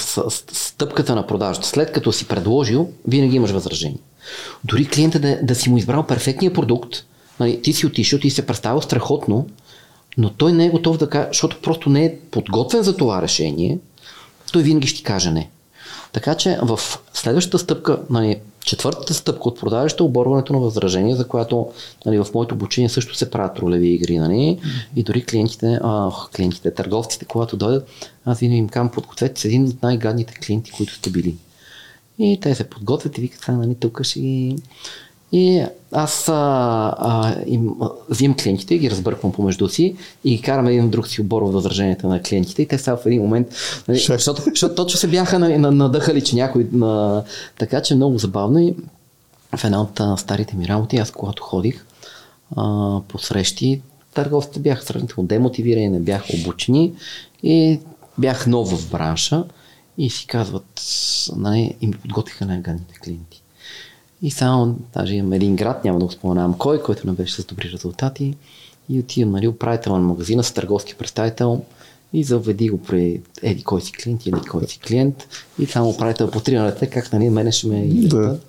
стъпката на продажата, след като си предложил, винаги имаш възражение. Дори клиента да, да си му избрал перфектния продукт, нали, ти си отишъл, ти се представил страхотно, но той не е готов да каже, защото просто не е подготвен за това решение, той винаги ще каже не. Така че в следващата стъпка, нали, четвъртата стъпка от продажата е оборването на възражение, за която нали, в моето обучение също се правят ролеви игри. Нали, и дори клиентите, а, клиентите, търговците, когато дойдат, аз винаги им казвам, подгответе се един от най-гадните клиенти, които сте били. И те се подготвят и викат, нали, тук ще ги и аз а, а, им, взимам клиентите ги разбърквам помежду си и карам един друг си обор в възраженията на клиентите. И те са в един момент, нали, защото, защото точно се бяха надъхали, че някой, на, така че много забавно. И в една от старите ми работи, аз когато ходих а, по срещи, търговците бяха сравнително демотивирани, не бяха обучени и бях нов в бранша. И си казват, нали, и ми подготвиха най-гадните клиенти. И само, даже имам един град, няма да го споменавам кой, който не беше с добри резултати. И отивам, нали, управител на магазина с търговски представител и заведи го при еди кой си клиент еди кой си клиент. И само управител по три дете, как нали, мене ще ме да.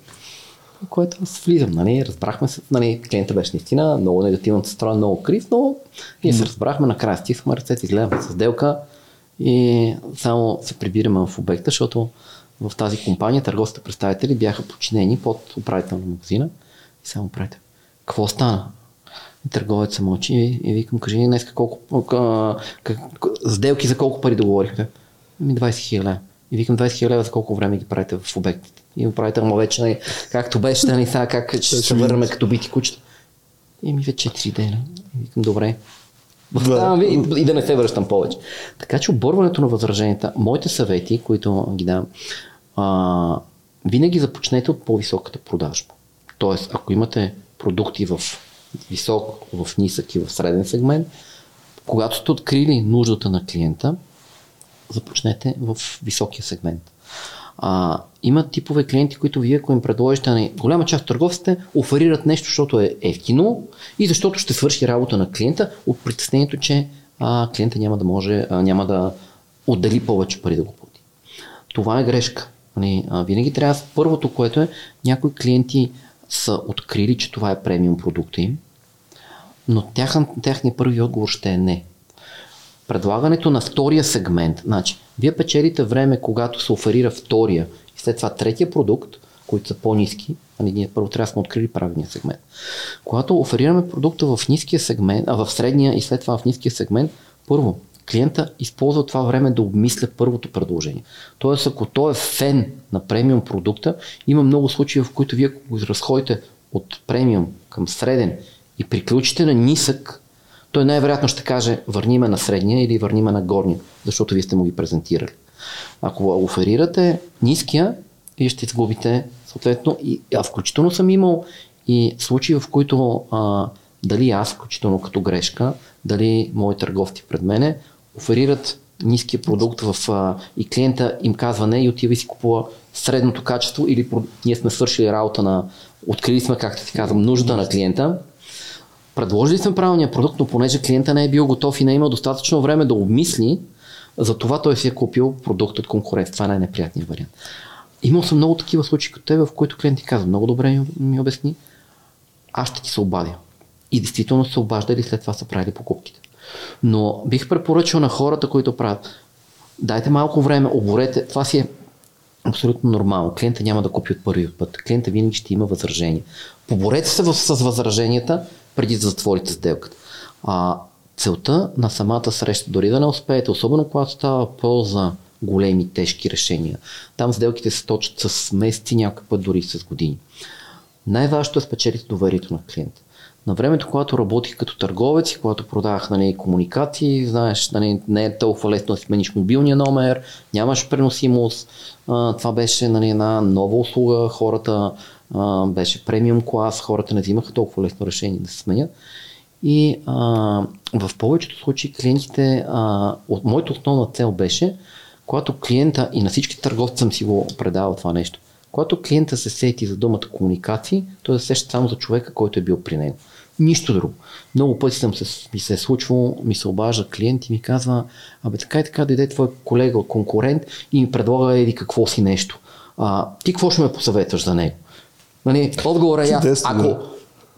Което аз влизам, нали, разбрахме се, нали, клиента беше наистина много негативно строен, много крив, но ние се разбрахме, накрая стисахме ръцете, изгледахме с сделка и само се прибираме в обекта, защото в тази компания търговските представители бяха подчинени под управител на магазина и само управител. Какво стана? И търговец се мълчи и, викам, кажи днес колко, а, как, сделки за колко пари договорихте? Ми 20 хиляди. И викам 20 хиляди за колко време ги правите в обектите. И управител му вече, нали, както беше, нали, сега как ще се върнем като бити кучета. И ми вече 4 дена. И викам, добре. Да. ви и, и да не се връщам повече. Така че оборването на възраженията, моите съвети, които ги дам, а, винаги започнете от по-високата продажба. Тоест, ако имате продукти в висок, в нисък и в среден сегмент, когато сте открили нуждата на клиента, започнете в високия сегмент. А, има типове клиенти, които вие, ако им предложите, голяма част от търговците оферират нещо, защото е ефтино и защото ще свърши работа на клиента от притеснението, че а, клиента няма да може, а, няма да отдели повече пари да го плати. Това е грешка. Нали, а, винаги трябва, първото, което е, някои клиенти са открили, че това е премиум продукта им, но тяхният първи отговор ще е не. Предлагането на втория сегмент, значи, вие печелите време, когато се оферира втория и след това третия продукт, които са по-низки, нали, ние първо трябва да сме открили правилния сегмент. Когато оферираме продукта в ниския сегмент, а в средния и след това в ниския сегмент, първо, клиента използва това време да обмисля първото предложение. Тоест, ако той е фен на премиум продукта, има много случаи, в които вие го разходите от премиум към среден и приключите на нисък, той най-вероятно ще каже върниме на средния или върниме на горния, защото вие сте му ги презентирали. Ако оферирате ниския, вие ще изгубите съответно. И, а включително съм имал и случаи, в които а, дали аз, включително като грешка, дали мои търговци пред мене, оферират ниския продукт в, а, и клиента им казва не и отива и си купува средното качество или ние сме свършили работа на, открили сме, както ти казвам, нужда на клиента, предложили сме правилния продукт, но понеже клиента не е бил готов и не е имал достатъчно време да обмисли, за това той си е купил продукт от конкурент. Това е най-неприятният вариант. Имал съм много такива случаи като тебе, в които клиенти казват, много добре ми, ми обясни, аз ще ти се обадя. И действително се обаждали след това са правили покупките. Но бих препоръчал на хората, които правят, дайте малко време, оборете, това си е абсолютно нормално. Клиента няма да купи от първи път. Клиента винаги ще има възражения. Поборете се с възраженията, преди да затворите сделката. А, целта на самата среща, дори да не успеете, особено когато става полза големи, тежки решения, там сделките се точат с месеци, някой път дори с години. Най-важното е спечелите доверието на клиента. На времето, когато работих като търговец и когато продавах нали, комуникации, знаеш, нали, не е толкова лесно да смениш мобилния номер, нямаш преносимост. Това беше нали, една нова услуга, хората беше премиум клас, хората не взимаха толкова лесно решение да се сменят. И а, в повечето случаи клиентите, а, от, моята основна цел беше, когато клиента и на всички търговци съм си го предавал това нещо, когато клиента се сети за думата комуникации, той се сеща само за човека, който е бил при него. Нищо друго. Много пъти съм се, ми се е случвало, ми се обажда клиент и ми казва, абе така и така дойде твой колега, конкурент и ми предлага еди какво си нещо. А, ти какво ще ме посъветваш за него? Нали, отговора е ако,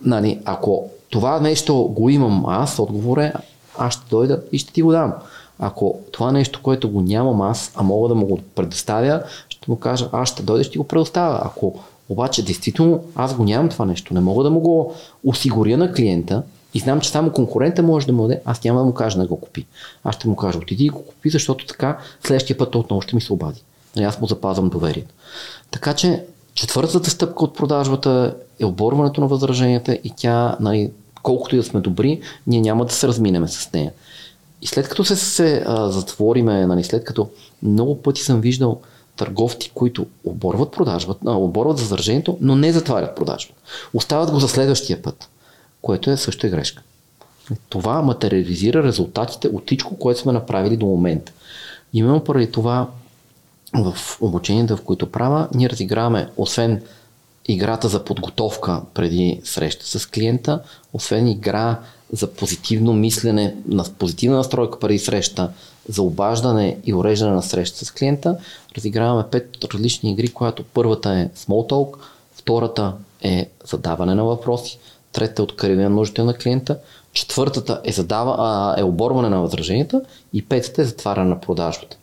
нали, ако това нещо го имам аз, отговор е аз ще дойда и ще ти го дам. Ако това нещо, което го нямам аз, а мога да му го предоставя, ще му кажа, аз ще дойда, ще ти го предоставя. Ако обаче действително аз го нямам това нещо, не мога да му го осигуря на клиента и знам, че само конкурента може да му даде, аз няма да му кажа да го купи. Аз ще му кажа, отиди и го купи, защото така следващия път отново ще ми се обади. Нали, аз му запазвам доверието. Така че четвъртата стъпка от продажбата е оборването на възраженията и тя, нали, колкото и да сме добри, ние няма да се разминеме с нея. И след като се, се а, затвориме, нали, след като много пъти съм виждал търговци, които оборват продажбата, а, оборват възражението, но не затварят продажбата. Остават го за следващия път, което е също е грешка. Това материализира резултатите от всичко, което сме направили до момента. Именно поради това в обученията, в които правя, ние разиграваме, освен играта за подготовка преди среща с клиента, освен игра за позитивно мислене, на позитивна настройка преди среща, за обаждане и уреждане на среща с клиента, разиграваме пет различни игри, която първата е small talk, втората е задаване на въпроси, третата е откриване на нуждите на клиента, четвъртата е, задава, а, е оборване на възраженията и петата е затваряне на продажбата.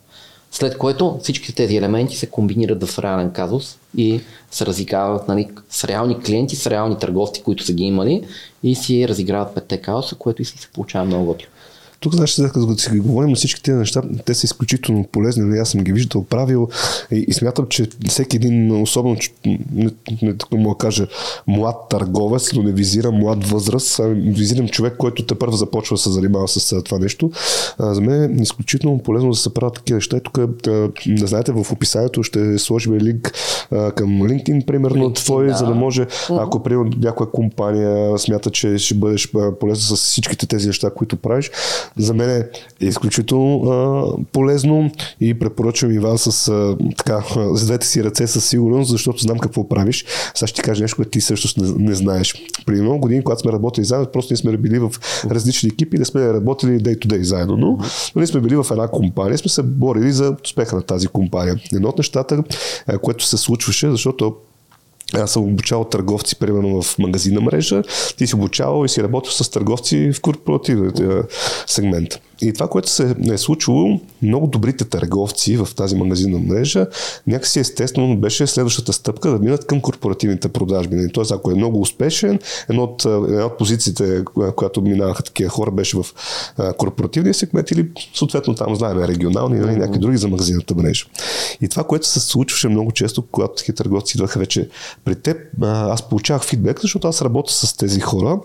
След което всички тези елементи се комбинират в реален казус и се разиграват нали, с реални клиенти, с реални търговци, които са ги имали и си разиграват петте казуса, което и си се получава много готино. Тук, знаеш, след като си ги говорим всички тези неща, те са изключително полезни. Нали, аз съм ги виждал, правил и, и смятам, че всеки един, особено, че, не, не така му кажа, млад търговец, но не визирам млад възраст, а визирам човек, който те първо започва да се занимава с това нещо. А, за мен е изключително полезно да се правят такива неща. И тук, не знаете, в описанието ще сложим линк а, към LinkedIn, примерно, LinkedIn, твой, да. за да може, ако примерно някоя компания смята, че ще бъдеш полезна с всичките тези неща, които правиш, за мен е изключително а, полезно и препоръчвам Иван с, а, така, с двете си ръце със сигурност, защото знам какво правиш. Сега ще ти кажа нещо, което ти също не, не знаеш. Преди много години, когато сме работили заедно, просто ние сме били в различни екипи, не сме работили day-to-day заедно, но, но ние сме били в една компания, сме се борили за успеха на тази компания. Едно от нещата, което се случваше, защото аз съм обучавал търговци, примерно в магазина мрежа. Ти си обучавал и си работил с търговци в корпоративния сегмент. И това, което се е случило, много добрите търговци в тази магазинна мрежа, някакси естествено беше следващата стъпка да минат към корпоративните продажби. Тоест, ако е много успешен, една от, една от позициите, която минаваха такива хора, беше в корпоративния сегмент или съответно там знаем регионални или нали, някакви други за магазинната мрежа. И това, което се случваше много често, когато такива търговци идваха вече при теб, аз получавах фидбек, защото аз работя с тези хора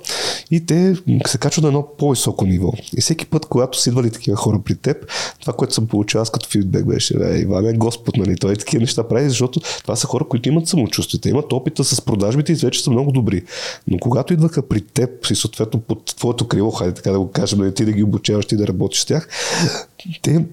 и те се качват на едно по-високо ниво. И всеки път, когато са идвали такива хора при теб, това, което съм получавал като фидбек беше, бе, Иван Господ, нали? Той такива неща прави, защото това са хора, които имат самочувствие, имат опита с продажбите и вече са много добри. Но когато идваха при теб и съответно под твоето крило, хайде така да го кажем, нали, ти да ги обучаваш, ти да работиш с тях, те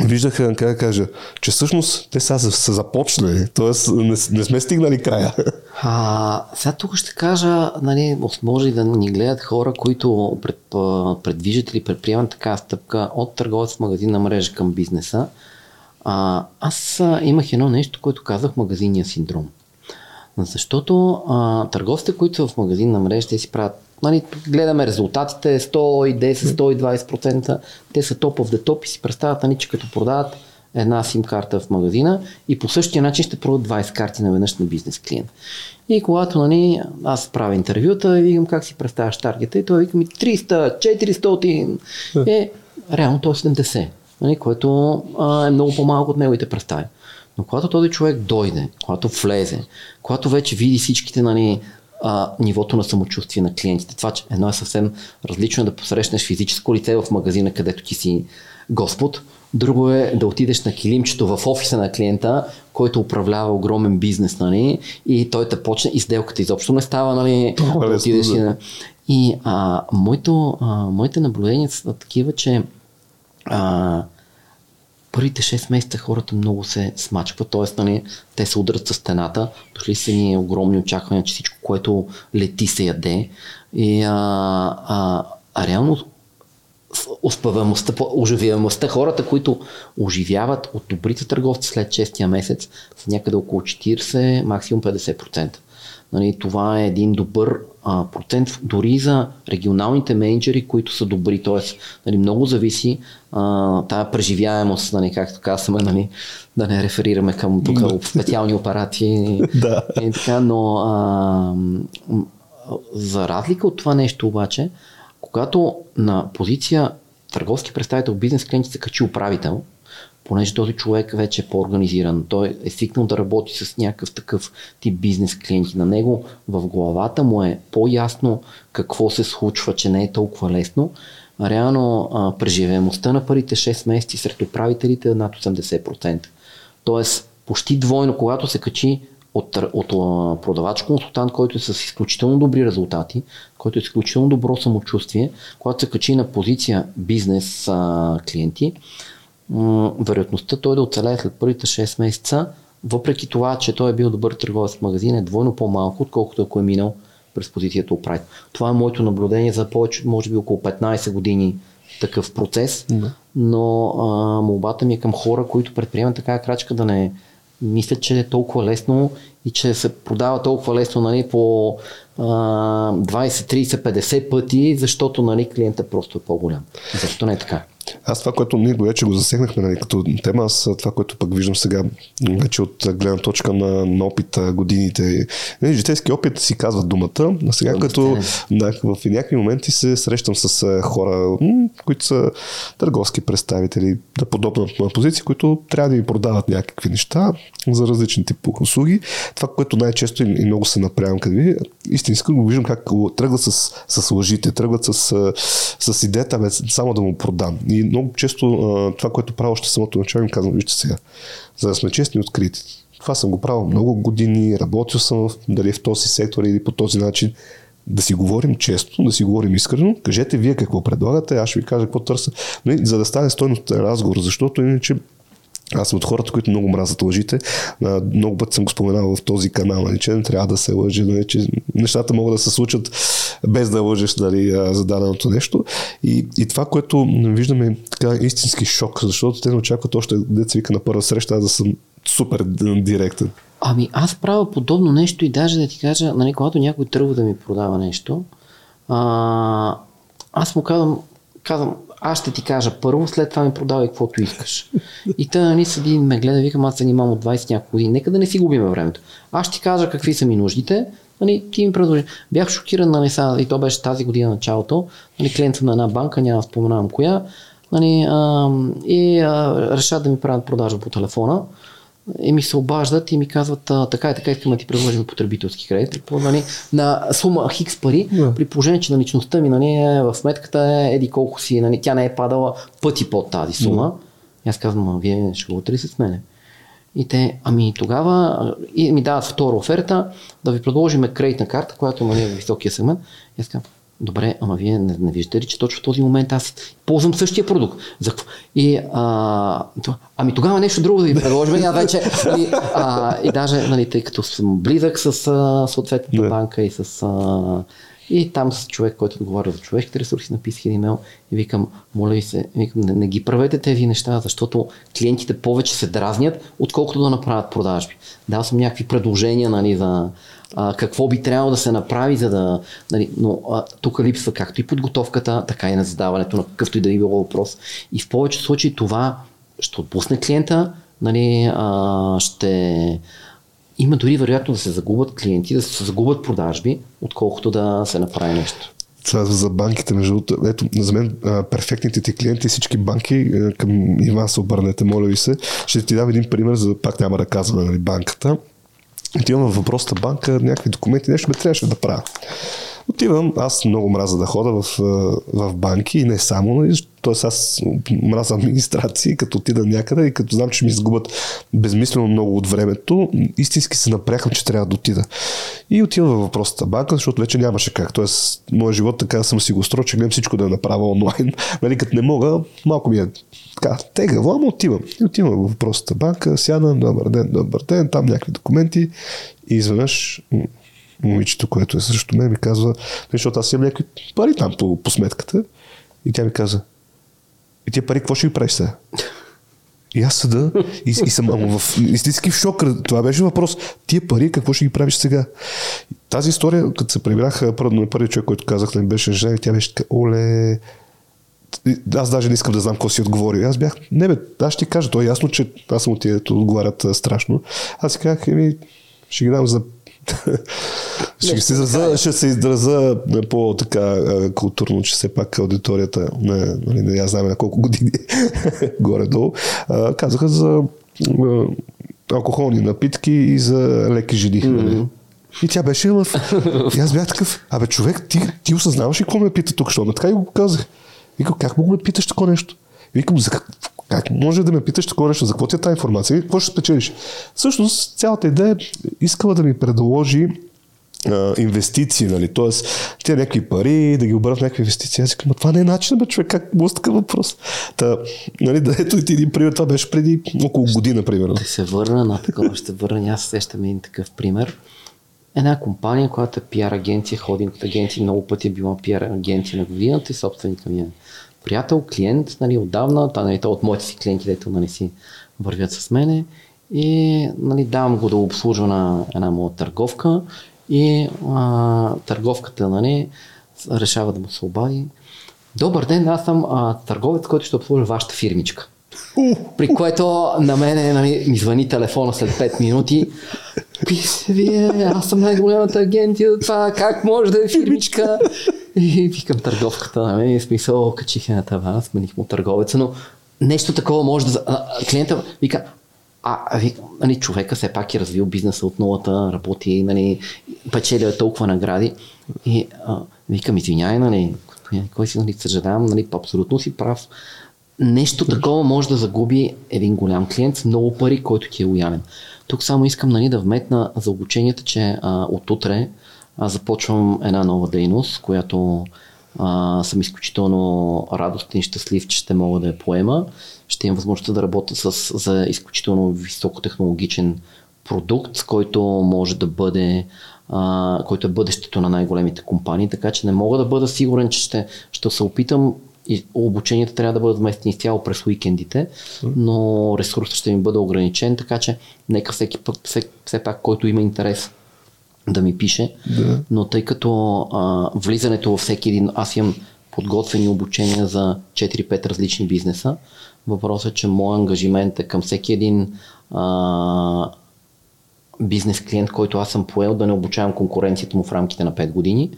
виждаха, как да кажа, че всъщност те са, са започнали, т.е. Не, не сме стигнали края. А, сега тук ще кажа, нали, може да ни гледат хора, които пред, предвиждат или предприемат така стъпка от търговец в магазинна мрежа към бизнеса. А, аз имах едно нещо, което казах магазинния синдром. Защото а, търговците, които са в магазинна мрежа, те си правят Нали, гледаме резултатите 110-120%, те са топ в топ и си представят, нали, че като продават една сим карта в магазина и по същия начин ще продадат 20 карти наведнъж на бизнес клиент. И когато нали, аз правя интервюта и викам как си представяш таргета и той вика ми 300, 400, е, реално то е 70, нали, което а, е много по-малко от неговите представи. Но когато този човек дойде, когато влезе, когато вече види всичките нали, а, нивото на самочувствие на клиентите. Това, че едно е съвсем различно да посрещнеш физическо лице в магазина, където ти си Господ. Друго е да отидеш на килимчето в офиса на клиента, който управлява огромен бизнес, нали? И той те почне и сделката изобщо не става, нали? Това да отидеш да. и, и а, моето, а, моите наблюдения са такива, че а, първите 6 месеца хората много се смачкват, т.е. Нали, те се удрят с стената, дошли са ни огромни очаквания, че всичко, което лети се яде. И, а, а, а реално успеваемостта, оживяемостта, хората, които оживяват от добрите търговци след 6 месец, са някъде около 40, максимум 50%. Нали, това е един добър а, процент дори за регионалните менеджери, които са добри. Т.е. Нали, много зависи а, тая преживяемост, нали, както казваме, нали, да не реферираме към тук специални операции. да. И така, но а, за разлика от това нещо обаче, когато на позиция търговски представител, бизнес клиент се качи управител, понеже този човек вече е по-организиран, той е свикнал да работи с някакъв такъв тип бизнес клиенти. На него в главата му е по-ясно какво се случва, че не е толкова лесно. Реално преживеемостта на първите 6 месеца сред управителите е над 80%. Тоест, почти двойно, когато се качи от, от продавач консултант, който е с изключително добри резултати, който е изключително добро самочувствие, когато се качи на позиция бизнес клиенти, вероятността той да оцелее след първите 6 месеца, въпреки това, че той е бил добър търговец в магазин, е двойно по-малко, отколкото ако е минал през позицията управител. Това е моето наблюдение за повече, може би около 15 години такъв процес, да. но а, молбата ми е към хора, които предприемат такава крачка да не мислят, че е толкова лесно и че се продава толкова лесно нали, по 20, 30, 50 пъти, защото нали, клиентът просто е по-голям. Защо не е така? Аз това, което ние вече го засегнахме нали, като тема, аз това, което пък виждам сега вече от гледна точка на, на опита, годините. Нали, житейски опит си казва думата, а сега като да, в някакви моменти се срещам с хора, които са търговски представители на подобна позиция, които трябва да ми продават някакви неща за различни типи услуги. Това, което най-често и много се направям, къде ви, истински го виждам как тръгват с, с лъжите, тръгват с, с идеята, бе, само да му продам. И много често това, което правя още самото начало, им казвам, вижте сега, за да сме честни и открити. Това съм го правил много години, работил съм дали в този сектор или по този начин. да си говорим често, да си говорим искрено. Кажете вие какво предлагате, аз ще ви кажа какво търся. Но и, за да стане стойност разговор, защото иначе аз съм от хората, които много мразят лъжите. Много пъти съм го споменавал в този канал, нали, че не трябва да се лъжи, нали, че нещата могат да се случат без да лъжеш нали, за даденото нещо. И, и това, което виждаме е така истински шок, защото те не очакват още деца вика на първа среща, аз да съм супер директен. Ами аз правя подобно нещо и даже да ти кажа, нали, когато някой тръгва да ми продава нещо, а, аз му казвам, казвам, аз ще ти кажа първо, след това ми продавай каквото искаш. И той нали, седи ме гледа, викам, аз се занимавам от 20 няколко години, нека да не си губиме времето. Аз ще ти кажа какви са ми нуждите, нали, ти ми предложи. Бях шокиран, нали, сега, и то беше тази година началото, нали, клиент съм на една банка, няма да споменавам коя, нали, а, и а, решат да ми правят продажа по телефона и ми се обаждат и ми казват а, така и така искаме да ти предложим потребителски кредит нали, на сума хикс пари, yeah. при положение, че наличността ми нали, е, в сметката е еди колко си, нали, тя не е падала пъти под тази сума. Yeah. И аз казвам, а вие ще го с мене. И те, ами тогава и ми дават втора оферта да ви предложим кредитна карта, която има в високия сегмент. И аз казвам, Добре, ама вие не, не виждате ли, че точно в този момент аз ползвам същия продукт? За И, а, ами тогава нещо друго да ви предложим. Я вече, нали, а, и даже, нали, тъй като съм близък с а, съответната банка и с а, и там с човек, който отговаря за човешките ресурси, написах един имейл и викам, моля ви се, викам, не, не ги правете тези неща, защото клиентите повече се дразнят, отколкото да направят продажби. Дал съм някакви предложения нали, за а, какво би трябвало да се направи, за да. Нали, но а, тук липсва както и подготовката, така и на задаването на какъвто и да е било въпрос. И в повечето случаи това ще отпусне клиента, нали, а, ще има дори вероятно да се загубят клиенти, да се загубят продажби, отколкото да се направи нещо. Това за банките, между другото, ето, за мен перфектните ти клиенти, всички банки, към Иван се обърнете, моля ви се, ще ти дам един пример, за пак няма да казваме нали, банката. Отивам в въпросната банка, някакви документи, нещо ме трябваше да правя. Отивам, аз много мраза да хода в, в банки и не само, нали, т.е. аз мраза администрации, като отида някъде и като знам, че ми изгубят безмислено много от времето, истински се напряхам, че трябва да отида. И отивам във въпросната банка, защото вече нямаше как. Тоест, моят живот така съм си го строил, че гледам всичко да направя онлайн. Нали, като не мога, малко ми е така, тегаво, ама отивам. И отивам във въпросната банка, сядам, добър ден, добър ден, там някакви документи и изведнъж момичето, което е срещу мен, ми казва, защото аз имам някакви пари там по, по сметката. И тя ми каза, и тия пари, какво ще ви правиш сега? И аз съда и, и съм ама в истински в шок. Това беше въпрос. Тия пари, какво ще ги правиш сега? Тази история, като се прибрах, на първият човек, който казах, не беше жена, тя беше така, оле, аз даже не искам да знам какво си отговори. Аз бях, не бе, аз ще ти кажа, то е ясно, че аз съм от тия, отговарят страшно. Аз си казах, еми, ще ги дам за ще, се израза, ще се израза по-така културно, че все пак аудиторията, не, нали, не я знаме на колко години горе-долу, казаха за алкохолни напитки и за леки жени. Mm-hmm. И тя беше в... И аз бях такъв, абе човек, ти, ти осъзнаваш ли какво ме пита тук, защото така и го казах. Викам, как мога да питаш такова нещо? Викам, за как, как може да ме питаш такова нещо? За какво ти е тази информация? Какво ще спечелиш? Всъщност, цялата идея е искала да ми предложи инвестиции, нали? Тоест, тя някакви пари, да ги обърнат в някакви инвестиции. Аз казвам, това не е начин, бе, човек, как може такъв въпрос? Та, нали, да, ето и ти един пример, това беше преди около година, примерно. Да се върна на такова, ще върна, аз сещам един такъв пример. Една компания, която е пиар агенция, ходинг агенция, много пъти е била пиар агенция на годината и собственика ми е приятел, клиент, нали, отдавна, та, нали, от моите си клиенти, дето нали, си вървят с мене и нали, давам го да обслужва на една моя търговка и а, търговката нали, решава да му се обади. Добър ден, аз съм а, търговец, който ще обслужва вашата фирмичка. При което на мене нали, ми звъни телефона след 5 минути. Писе, вие, аз съм най-голямата агенция, това как може да е фирмичка? И викам търговката, нали, в смисъл, качих на тавана, смених му търговеца, но нещо такова може да... А, клиента вика, а, нали, човека все пак е развил бизнеса от нулата, работи, нали, печели е толкова награди. И а, викам, извиняй, нали, кой си, нали, съжалявам, нали, абсолютно си прав. Нещо такова може да загуби един голям клиент с много пари, който ти е лоялен. Тук само искам нали, да вметна за обученията, че а, от утре аз започвам една нова дейност, която а, съм изключително радостен и щастлив, че ще мога да я поема. Ще имам възможността да работя с, за изключително високотехнологичен продукт, който може да бъде а, който е бъдещето на най-големите компании, така че не мога да бъда сигурен, че ще, ще се опитам и обученията трябва да бъдат вместени изцяло през уикендите, но ресурсът ще ми бъде ограничен, така че нека всеки път, все, все пак, който има интерес да ми пише, Да. но тъй като а, влизането във всеки един, аз имам подготвени обучения за 4-5 различни бизнеса, въпросът е, че моят ангажимент е към всеки един а, бизнес клиент, който аз съм поел да не обучавам конкуренцията му в рамките на 5 години,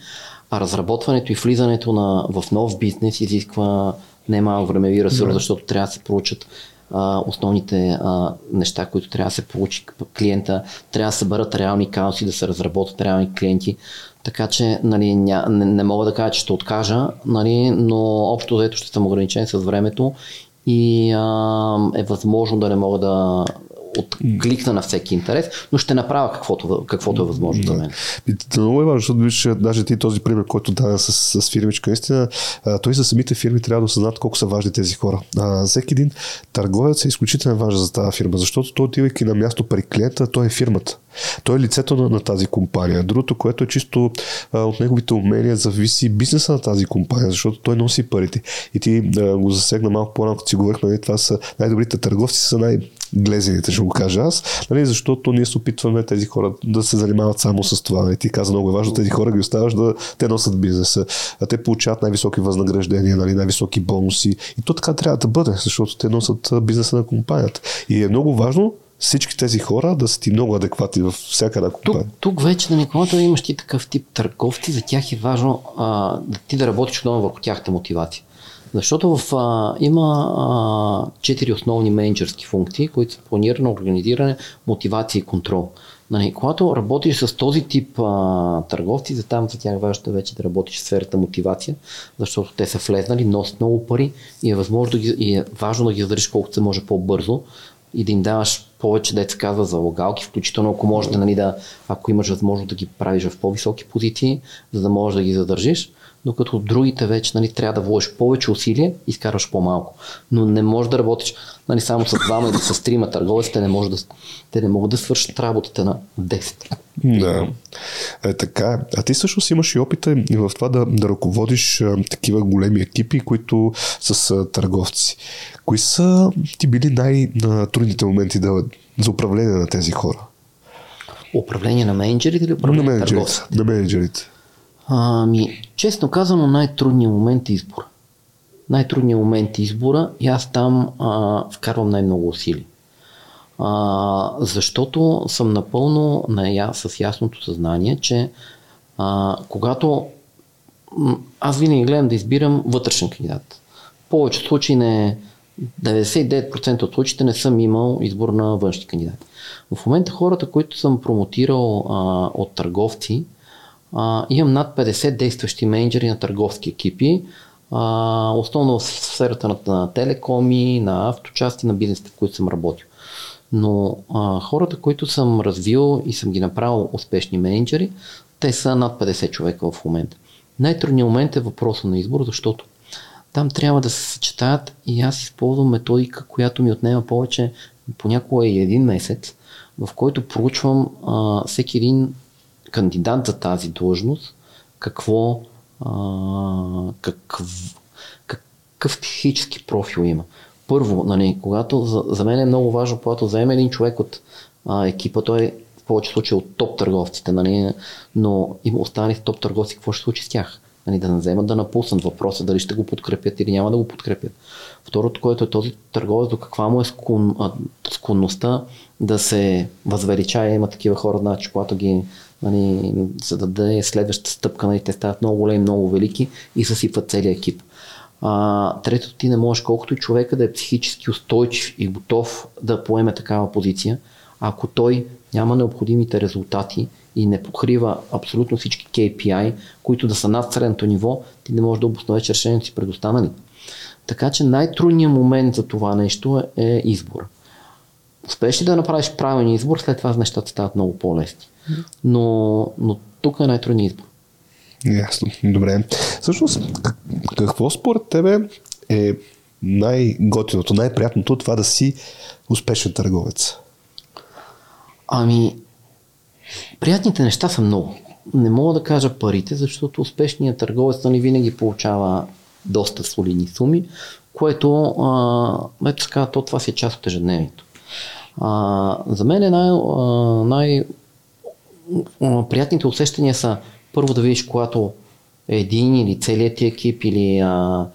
а разработването и влизането на, в нов бизнес изисква немалък времеви ресурс, Да. защото трябва да се проучат а, основните а, неща, които трябва да се получи клиента, трябва да се съберат реални кауси, да се разработят реални клиенти. Така че нали, ня, не, не мога да кажа, че ще откажа, нали, но общо взето ще съм ограничен с времето и а, е възможно да не мога да откликна на всеки интерес, но ще направя каквото, каквото е възможно за мен. Много е важно, защото виж, даже ти този пример, който даде с, с фирмичка, наистина, той за самите фирми трябва да осъзнат колко са важни тези хора. А, всеки един търговец е изключително важен за тази фирма, защото той отивайки на място при клиента, той е фирмата. Той е лицето на, на тази компания. Другото, което е чисто а, от неговите умения, зависи бизнеса на тази компания, защото той носи парите. И ти а, го засегна малко по-рано, като си говорихме, нали, това са най-добрите търговци, са най- глезените, ще го кажа аз, нали, защото ние се опитваме тези хора да се занимават само с това. Нали. Ти каза много е важно, тези хора ги оставаш да те носят бизнеса. А те получават най-високи възнаграждения, нали, най-високи бонуси. И то така трябва да бъде, защото те носят бизнеса на компанията. И е много важно всички тези хора да са ти много адекватни във всяка една Тук, компания. тук вече, нали, когато имаш ти такъв тип търговци, за тях е важно а, да ти да работиш отново върху тяхната мотивация. Защото в, а, има а, четири основни менеджерски функции, които са планиране, организиране, мотивация и контрол. Нали, когато работиш с този тип а, търговци, за там за тях важно е вече да работиш в сферата мотивация, защото те са влезнали, носят много пари и е, възможно и е важно да ги задържиш колкото се може по-бързо и да им даваш повече деца казва за логалки, включително ако можеш да, нали, да, ако имаш възможност да ги правиш в по-високи позиции, за да можеш да ги задържиш, докато другите вече нали, трябва да вложиш повече усилия и изкарваш по-малко. Но не можеш да работиш нали, само с двама или с трима търговци, те не, може да, те не могат да свършат работата на 10. Да. Е, така. А ти също си имаш и опита и в това да, да ръководиш а, такива големи екипи, които с а, търговци. Кои са ти били най-трудните моменти да, за управление на тези хора? Управление на менеджерите или На управление на менеджерите. търговците? На менеджерите. Ами, честно казано, най-трудният момент е избора. Най-трудният момент е избора и аз там а, вкарвам най-много усилия. А, защото съм напълно ная, с ясното съзнание, че а, когато аз винаги гледам да избирам вътрешен кандидат. В повечето случаи не 99% от случаите не съм имал избор на външни кандидати. В момента хората, които съм промотирал а, от търговци, имам над 50 действащи менеджери на търговски екипи, а, основно в сферата на, на телекоми, на авточасти, на бизнесите, в които съм работил. Но а, хората, които съм развил и съм ги направил успешни менеджери, те са над 50 човека в момента. Най-трудният момент е въпроса на избор, защото там трябва да се съчетаят и аз използвам методика, която ми отнема повече, понякога и един месец, в който проучвам а, всеки един кандидат за тази длъжност, какво, а, какъв, какъв психически профил има. Първо, нали, когато за, за мен е много важно, когато вземе един човек от а, екипа, той е в повече случаи от топ търговците, нали, но има останали топ търговци, какво ще случи с тях? Нали, да не вземат да напуснат въпроса, дали ще го подкрепят или няма да го подкрепят. Второто, което е този търговец, до каква му е склон, а, склонността да се възвеличава. Има такива хора, значи, когато ги нали, за да даде следващата стъпка, нали, те стават много големи, много велики и съсипват целият екип. А, трето, ти не можеш колкото и човека да е психически устойчив и готов да поеме такава позиция, ако той няма необходимите резултати и не покрива абсолютно всички KPI, които да са над средното ниво, ти не можеш да обосновеш решението си пред останалите. Така че най-трудният момент за това нещо е, е избор. Успееш ли да направиш правилен избор, след това нещата стават много по-лесни. Но, но тук е най-трудният избор. Ясно, добре. Всъщност, какво според тебе е най-готиното, най-приятното това да си успешен търговец? Ами, приятните неща са много. Не мога да кажа парите, защото успешният търговец нали, винаги получава доста солидни суми, което, а, ето така, то това си е част от ежедневието. А, за мен е най, най- приятните усещания са първо да видиш, когато един или целият ти екип или а,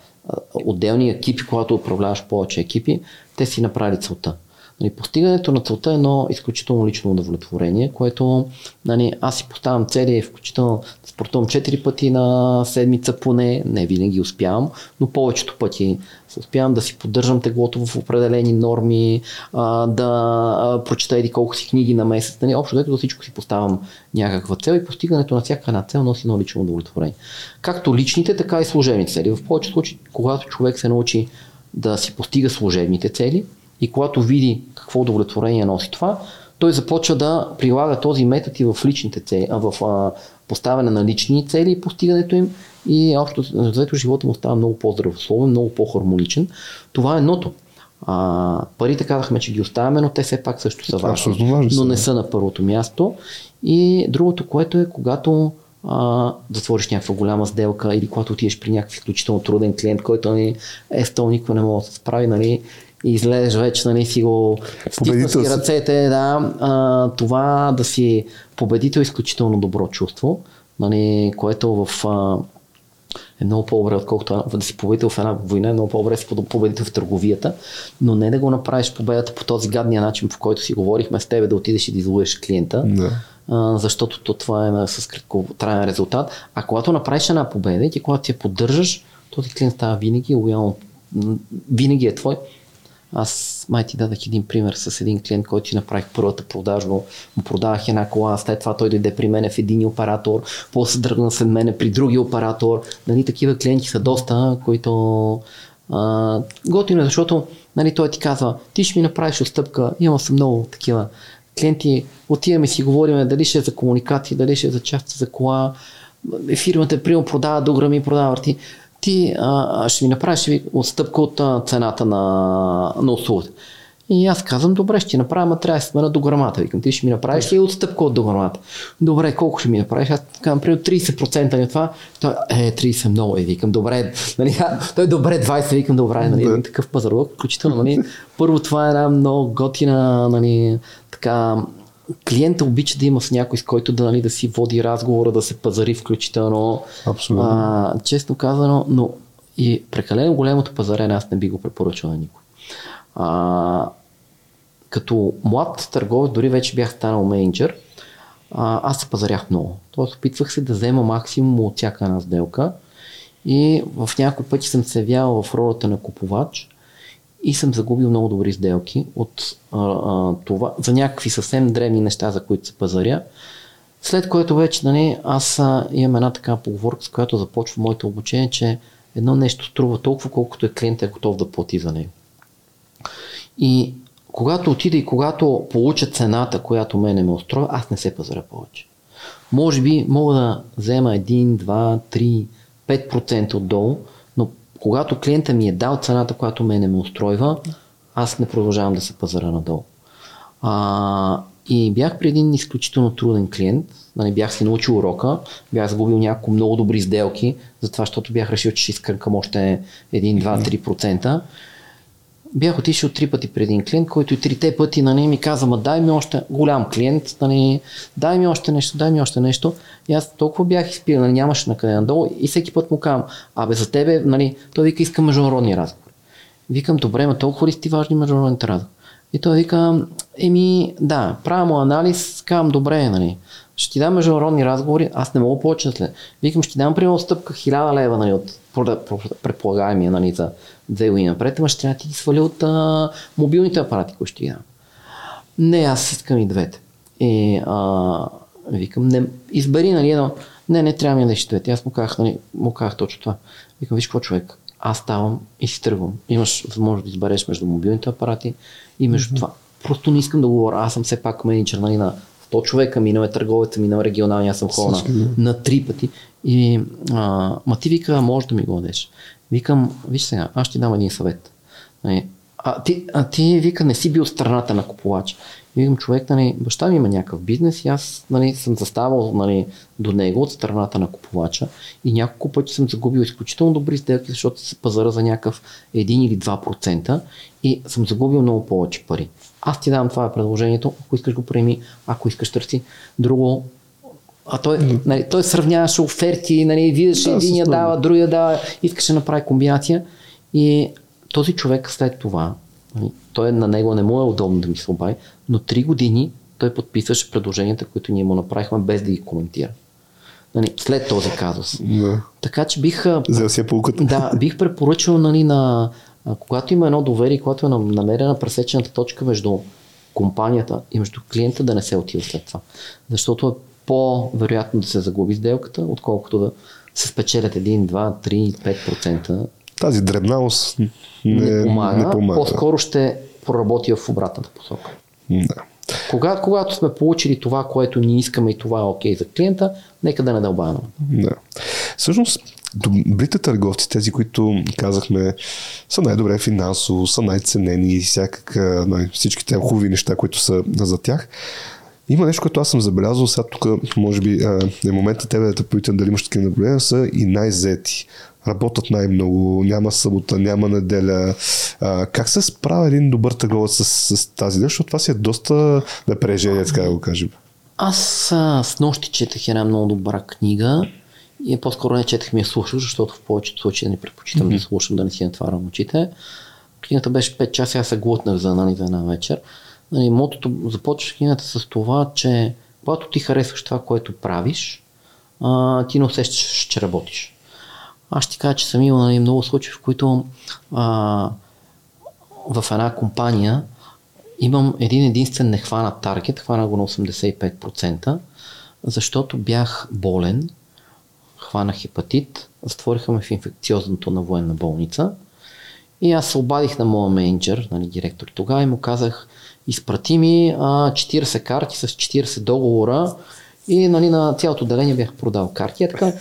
отделни екипи, когато управляваш повече екипи, те си направили целта. Нали, постигането на целта е едно изключително лично удовлетворение, което нали, аз си поставям цели, включително спортувам 4 пъти на седмица поне, не винаги успявам, но повечето пъти успявам да си поддържам теглото в определени норми, а, да прочета еди колко си книги на месец. Нали, общо дето за всичко си поставям някаква цел и постигането на всяка една цел носи едно лично удовлетворение. Както личните, така и служебните цели. В повечето случаи, когато човек се научи да си постига служебните цели, и когато види какво удовлетворение носи това, той започва да прилага този метод и в личните цели, а в а, поставяне на лични цели и постигането им и общо заето живота му става много по-здравословен, много по-хармоничен. Това е едното. А, парите казахме, че ги оставяме, но те все пак също са важни, но не са на първото място. И другото, което е, когато а, затвориш някаква голяма сделка или когато отидеш при някакъв изключително труден клиент, който ни е стол, никой не може да се справи, нали, и излезеш вече, нали, си го стискаш си ръцете, да, а, това да си победител е изключително добро чувство, нали, което в а, е много по-добре, отколкото да си победител в една война, е много по-добре да си победител в търговията, но не да го направиш победата по този гадния начин, по който си говорихме с тебе, да отидеш и да излуеш клиента, да. а, защото то, това е с краткотраен резултат. А когато направиш една победа и ти когато ти я поддържаш, този клиент става винаги лоялно, винаги е твой аз май ти дадах един пример с един клиент, който ти направих първата продажба. Му продавах една кола, след това той дойде при мен в един оператор, после дръгна след мене при други оператор. Нали, такива клиенти са доста, които а, готино, е, защото нали, той ти казва, ти ще ми направиш отстъпка, имам съм много такива клиенти, отиваме си говорим дали ще е за комуникации, дали ще е за части за кола, фирмата, примерно, продава, друга ми продава върти ти а, ще ми направиш отстъпка от а, цената на, на услугата. И аз казвам, добре, ще ти направя, ама трябва да смена до грамата. Викам, ти ще ми направиш ли отстъпка от до грамата? Добре, колко ще ми направиш? Аз казвам, примерно 30% на това. Той, е, 30 много е, викам, добре. Нали, той, добре, 20, викам, добре, нали, да. такъв пазар. Включително, нали, първо това е една много готина, нали, така, клиента обича да има с някой, с който да, нали, да си води разговора, да се пазари включително. Абсолютно. А, честно казано, но и прекалено големото пазарене аз не би го препоръчал на никой. А, като млад търговец, дори вече бях станал менеджер, а, аз се пазарях много. Тоест опитвах се да взема максимум от всяка една сделка и в някои пъти съм се явявал в ролята на купувач и съм загубил много добри сделки от а, а, това, за някакви съвсем древни неща, за които се пазаря. След което вече нали, аз а, имам една така поговорка, с която започва моето обучение, че едно нещо струва толкова, колкото е клиент е готов да плати за него. И когато отида и когато получа цената, която мене ме устроя, аз не се пазаря повече. Може би мога да взема 1, 2, 3, 5% отдолу, когато клиента ми е дал цената, която ме не ме устройва, аз не продължавам да се пазара надолу. А, и бях при един изключително труден клиент, нали, бях си научил урока, бях загубил няколко много добри сделки, затова, защото бях решил, че ще изкъркам още 1, 2, 3% бях отишъл три пъти при един клиент, който и трите пъти нали, ми каза, ма дай ми още голям клиент, нали, дай ми още нещо, дай ми още нещо. И аз толкова бях изпил, нали, нямаше на къде надолу и всеки път му казвам, абе за тебе, нали, той вика, иска международни разговори. Викам, добре, ма толкова ли сте важни международните разговори? И той вика, еми, да, правя му анализ, казвам, добре, нали, ще ти дам международни разговори, аз не мога повече след. Викам, ще ти дам примерно стъпка 1000 лева нали, от предполагаемия нали, за две години напред, ама ще трябва да ти ги сваля от а, мобилните апарати, които ще ти дам. Не, аз искам и двете. И а, викам, не, избери нали, едно. Не, не трябва ми да двете. Аз му казах, нали, му казах точно това. Викам, виж какво човек, аз ставам и си тръгвам. Имаш възможност да избереш между мобилните апарати и между mm-hmm. това. Просто не искам да говоря. Аз съм все пак менеджер нали, на 100 човека, минал е търговец, минал е регионалния, аз съм ходил на, на три пъти. И а, ма ти вика, може да ми го дадеш. Викам, виж сега, аз ти дам един съвет. Нали, а ти, а ти вика, не си бил страната на купувач. Викам, човек, нали, баща ми има някакъв бизнес и аз нали, съм заставал нали, до него от страната на купувача и няколко пъти съм загубил изключително добри сделки, защото се пазара за някакъв 1 или 2% и съм загубил много повече пари. Аз ти давам това предложението, ако искаш го приеми, ако искаш търси друго, а той, нали, той сравняваше оферти, нали, виждаше да, единия дава, другия дава, искаше да направи комбинация. И този човек след това, нали, той на него не му е удобно да ми се обади, но три години той подписваше предложенията, които ние му направихме без да ги коментира. Нали, след този казус. Да. Така че бих, За си да, бих препоръчал нали, на, когато има едно доверие, когато е намерена пресечената точка между компанията и между клиента да не се отива след това. Защото е по-вероятно да се загуби сделката, отколкото да се спечелят 1, 2, 3, 5%. Тази дребналост не, не, помага, не помага. По-скоро ще проработи в обратната посока. Да. Кога, когато сме получили това, което ние искаме и това е окей за клиента, нека да не дълбаваме. Да. Всъщност, добрите търговци, тези, които казахме, са най-добре финансово, са най-ценени и всякак, всички тези хубави неща, които са за тях. Има нещо, което аз съм забелязал, сега тук може би е момента тебе да те попитам дали имаш такива наблюдения, са и най-зети работят най-много, няма събота, няма неделя. А, как се справя един добър търговец с, с тази нещо? Това си е доста напрежение, така да го кажем. Аз а, с нощи четах една много добра книга и по-скоро не четах ми я слушах, защото в повечето случаи не предпочитам mm-hmm. да слушам, да не си натварям очите. Книгата беше 5 часа, аз се глутнах за, нали, за една вечер. Нали, мотото започваш книгата с това, че когато ти харесваш това, което правиш, а, ти не усещаш, че работиш. Аз ще кажа, че съм имал нали, много случаи, в които а, в една компания имам един единствен нехванат таргет, хвана го на 85%, защото бях болен, хванах хепатит, затвориха ме в инфекциозното на военна болница и аз се обадих на моя менеджер, нали, директор тогава и му казах, изпрати ми а, 40 карти с 40 договора и нали, на цялото отделение бях продал карти. А така,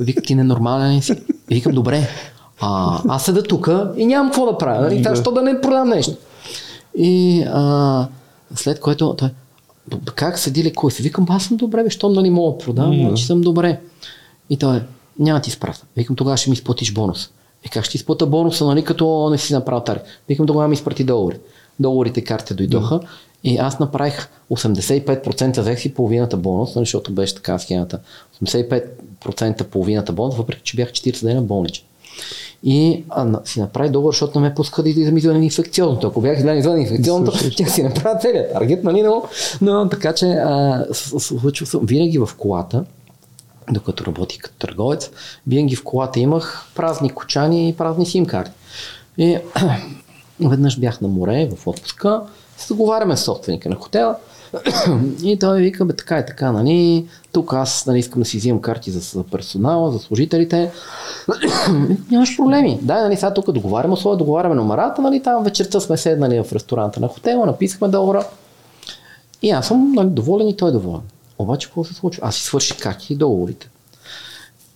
вика, ти ненормален си. И викам, добре, а, аз седа тук и нямам какво да правя. Нали? Да. Защо да не продам нещо? И а, след което той, как седи ли кой си? Викам, аз съм добре, бе, щом нали мога да продам, mm-hmm. че съм добре. И той, няма ти изпраща. Викам, тогава ще ми изплатиш бонус. И как ще изплата бонуса, нали, като не си направил тари? Викам, тогава ми изпрати договори. Договорите карти дойдоха. И аз направих 85% взех си половината бонус, нали, защото беше така схемата. 85% половината бонус, въпреки че бях 40 дена болничен. И а, си направи договор, защото не ме пуска да излизам извън инфекционното. Ако бях излязъл извън инфекционното, тя си направи целият таргет, нали? Но, но така че а, случва се винаги в колата, докато работих като търговец, винаги в колата имах празни кочани и празни сим карти. И веднъж бях на море в отпуска се с собственика на хотела и той вика, бе, така и така, нали, тук аз нали, искам да си взимам карти за, персонала, за служителите. Нямаш проблеми. Да, нали, сега тук договаряме условия, договаряме номерата, нали, там вечерта сме седнали в ресторанта на хотела, написахме договора. И аз съм нали, доволен и той е доволен. Обаче какво се случва? Аз си свърших карти и договорите.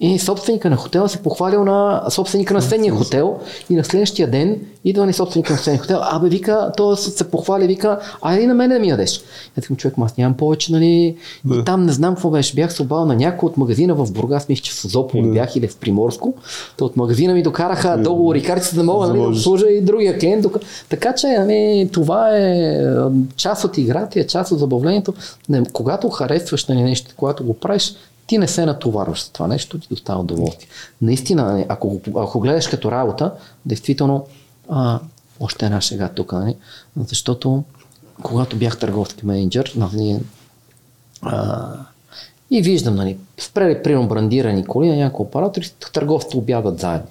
И собственика на хотела се похвалил на собственика на следния хотел и на следващия ден идва ни собственика на следния хотел. Абе, вика, то се похвали, вика, айде на мен да ми ядеш. Я такъв човек, аз нямам повече, нали? Да. И там не знам какво беше. Бях се обал на някой от магазина в Бургас, мисля, че в Созопол да. бях или в Приморско. То от магазина ми докараха да. договори, карти, да мога нали, да обслужа и другия клиент. Така че нали, това е част от играта, е част от забавлението. Не, когато харесваш нали, нещо, когато го правиш, ти не се натоварваш с това нещо, ти достава удоволствие. Наистина, ако, ако гледаш като работа, действително, а, още една шега тук, нали? защото когато бях търговски менеджер, нали, а, и виждам, нали, спрели примерно брандирани коли на няколко оператори, търговците обядат заедно.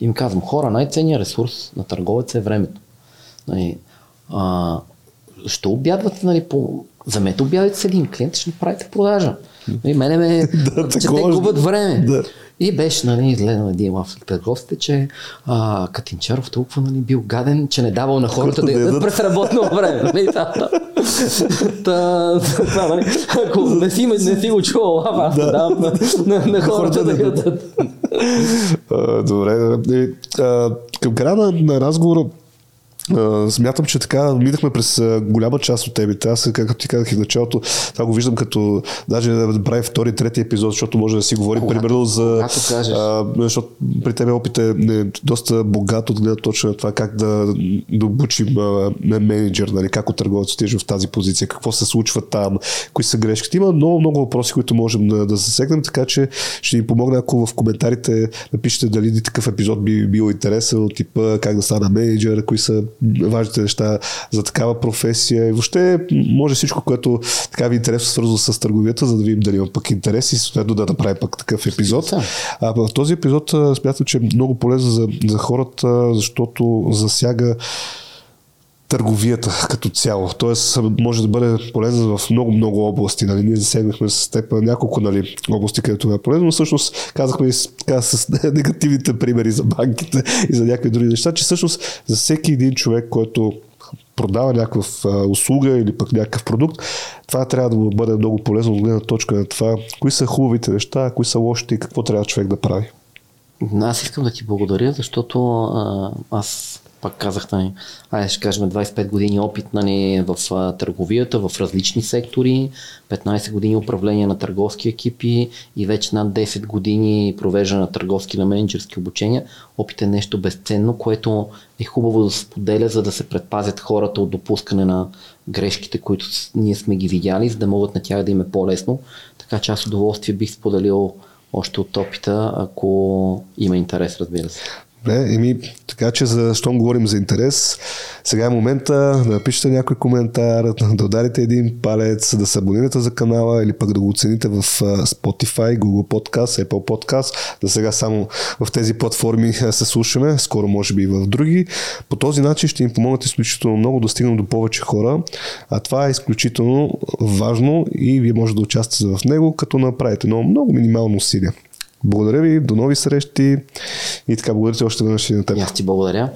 И им казвам, хора, най-ценният ресурс на търговец е времето. Нали, а, що обядвате, нали, по... Замете обядите с един клиент, ще направите продажа. И мене ме, Да, че те губят време. Да. И беше, нали, изгледан един в търговците, че а, Катинчаров толкова нали, бил гаден, че не давал на хората да да ядат през работно време. Нали, та, та, та, това, нали, ако не си, не си го чувал, аз да. давам на, на, на хората да ядат. Добре. Към края на разговора смятам, че така минахме през голяма част от темите. Аз, както ти казах и в началото, това го виждам като даже да правим втори, трети епизод, защото може да си говорим Когато- примерно за... А, защото при тебе опит е, е доста богат от гледна точка на това как да, да обучим а, менеджер, нали, как от търговец отидеш в тази позиция, какво се случва там, кои са грешките. Има много, много въпроси, които можем да, да засегнем, така че ще ви помогна, ако в коментарите напишете дали такъв епизод би бил интересен от типа как да стана менеджер, кои са важните неща за такава професия и въобще може всичко, което така ви интересно свързано с търговията, за да видим дали има пък интерес и съответно да направим пък такъв епизод. А в този епизод смятам, че е много полезен за, за хората, защото засяга търговията като цяло. Тоест може да бъде полезен в много-много области. Нали? Ние засегнахме с теб няколко нали, области, където е полезно, но всъщност казахме и с, така, с негативните примери за банките и за някакви други неща, че всъщност за всеки един човек, който продава някаква услуга или пък някакъв продукт, това трябва да бъде много полезно от гледна точка на това, кои са хубавите неща, кои са лошите и какво трябва човек да прави. Аз искам да ти благодаря, защото а, аз пак казах, нали, айде ще кажем 25 години опит нали, в а, търговията, в различни сектори, 15 години управление на търговски екипи и вече над 10 години провеждане на търговски на менеджерски обучения. Опит е нещо безценно, което е хубаво да се споделя, за да се предпазят хората от допускане на грешките, които ние сме ги видяли, за да могат на тях да им е по-лесно. Така че аз удоволствие бих споделил още от опита, ако има интерес, разбира се. Добре, еми, така че за, щом говорим за интерес, сега е момента да напишете някой коментар, да ударите един палец, да се абонирате за канала или пък да го оцените в Spotify, Google Podcast, Apple Podcast, да сега само в тези платформи се слушаме, скоро може би и в други. По този начин ще им помогнат изключително много да стигнем до повече хора, а това е изключително важно и вие може да участвате в него, като направите едно много минимално усилие. Благодаря ви, до нови срещи и така благодаря ти още веднъж и на теб. Аз ти благодаря.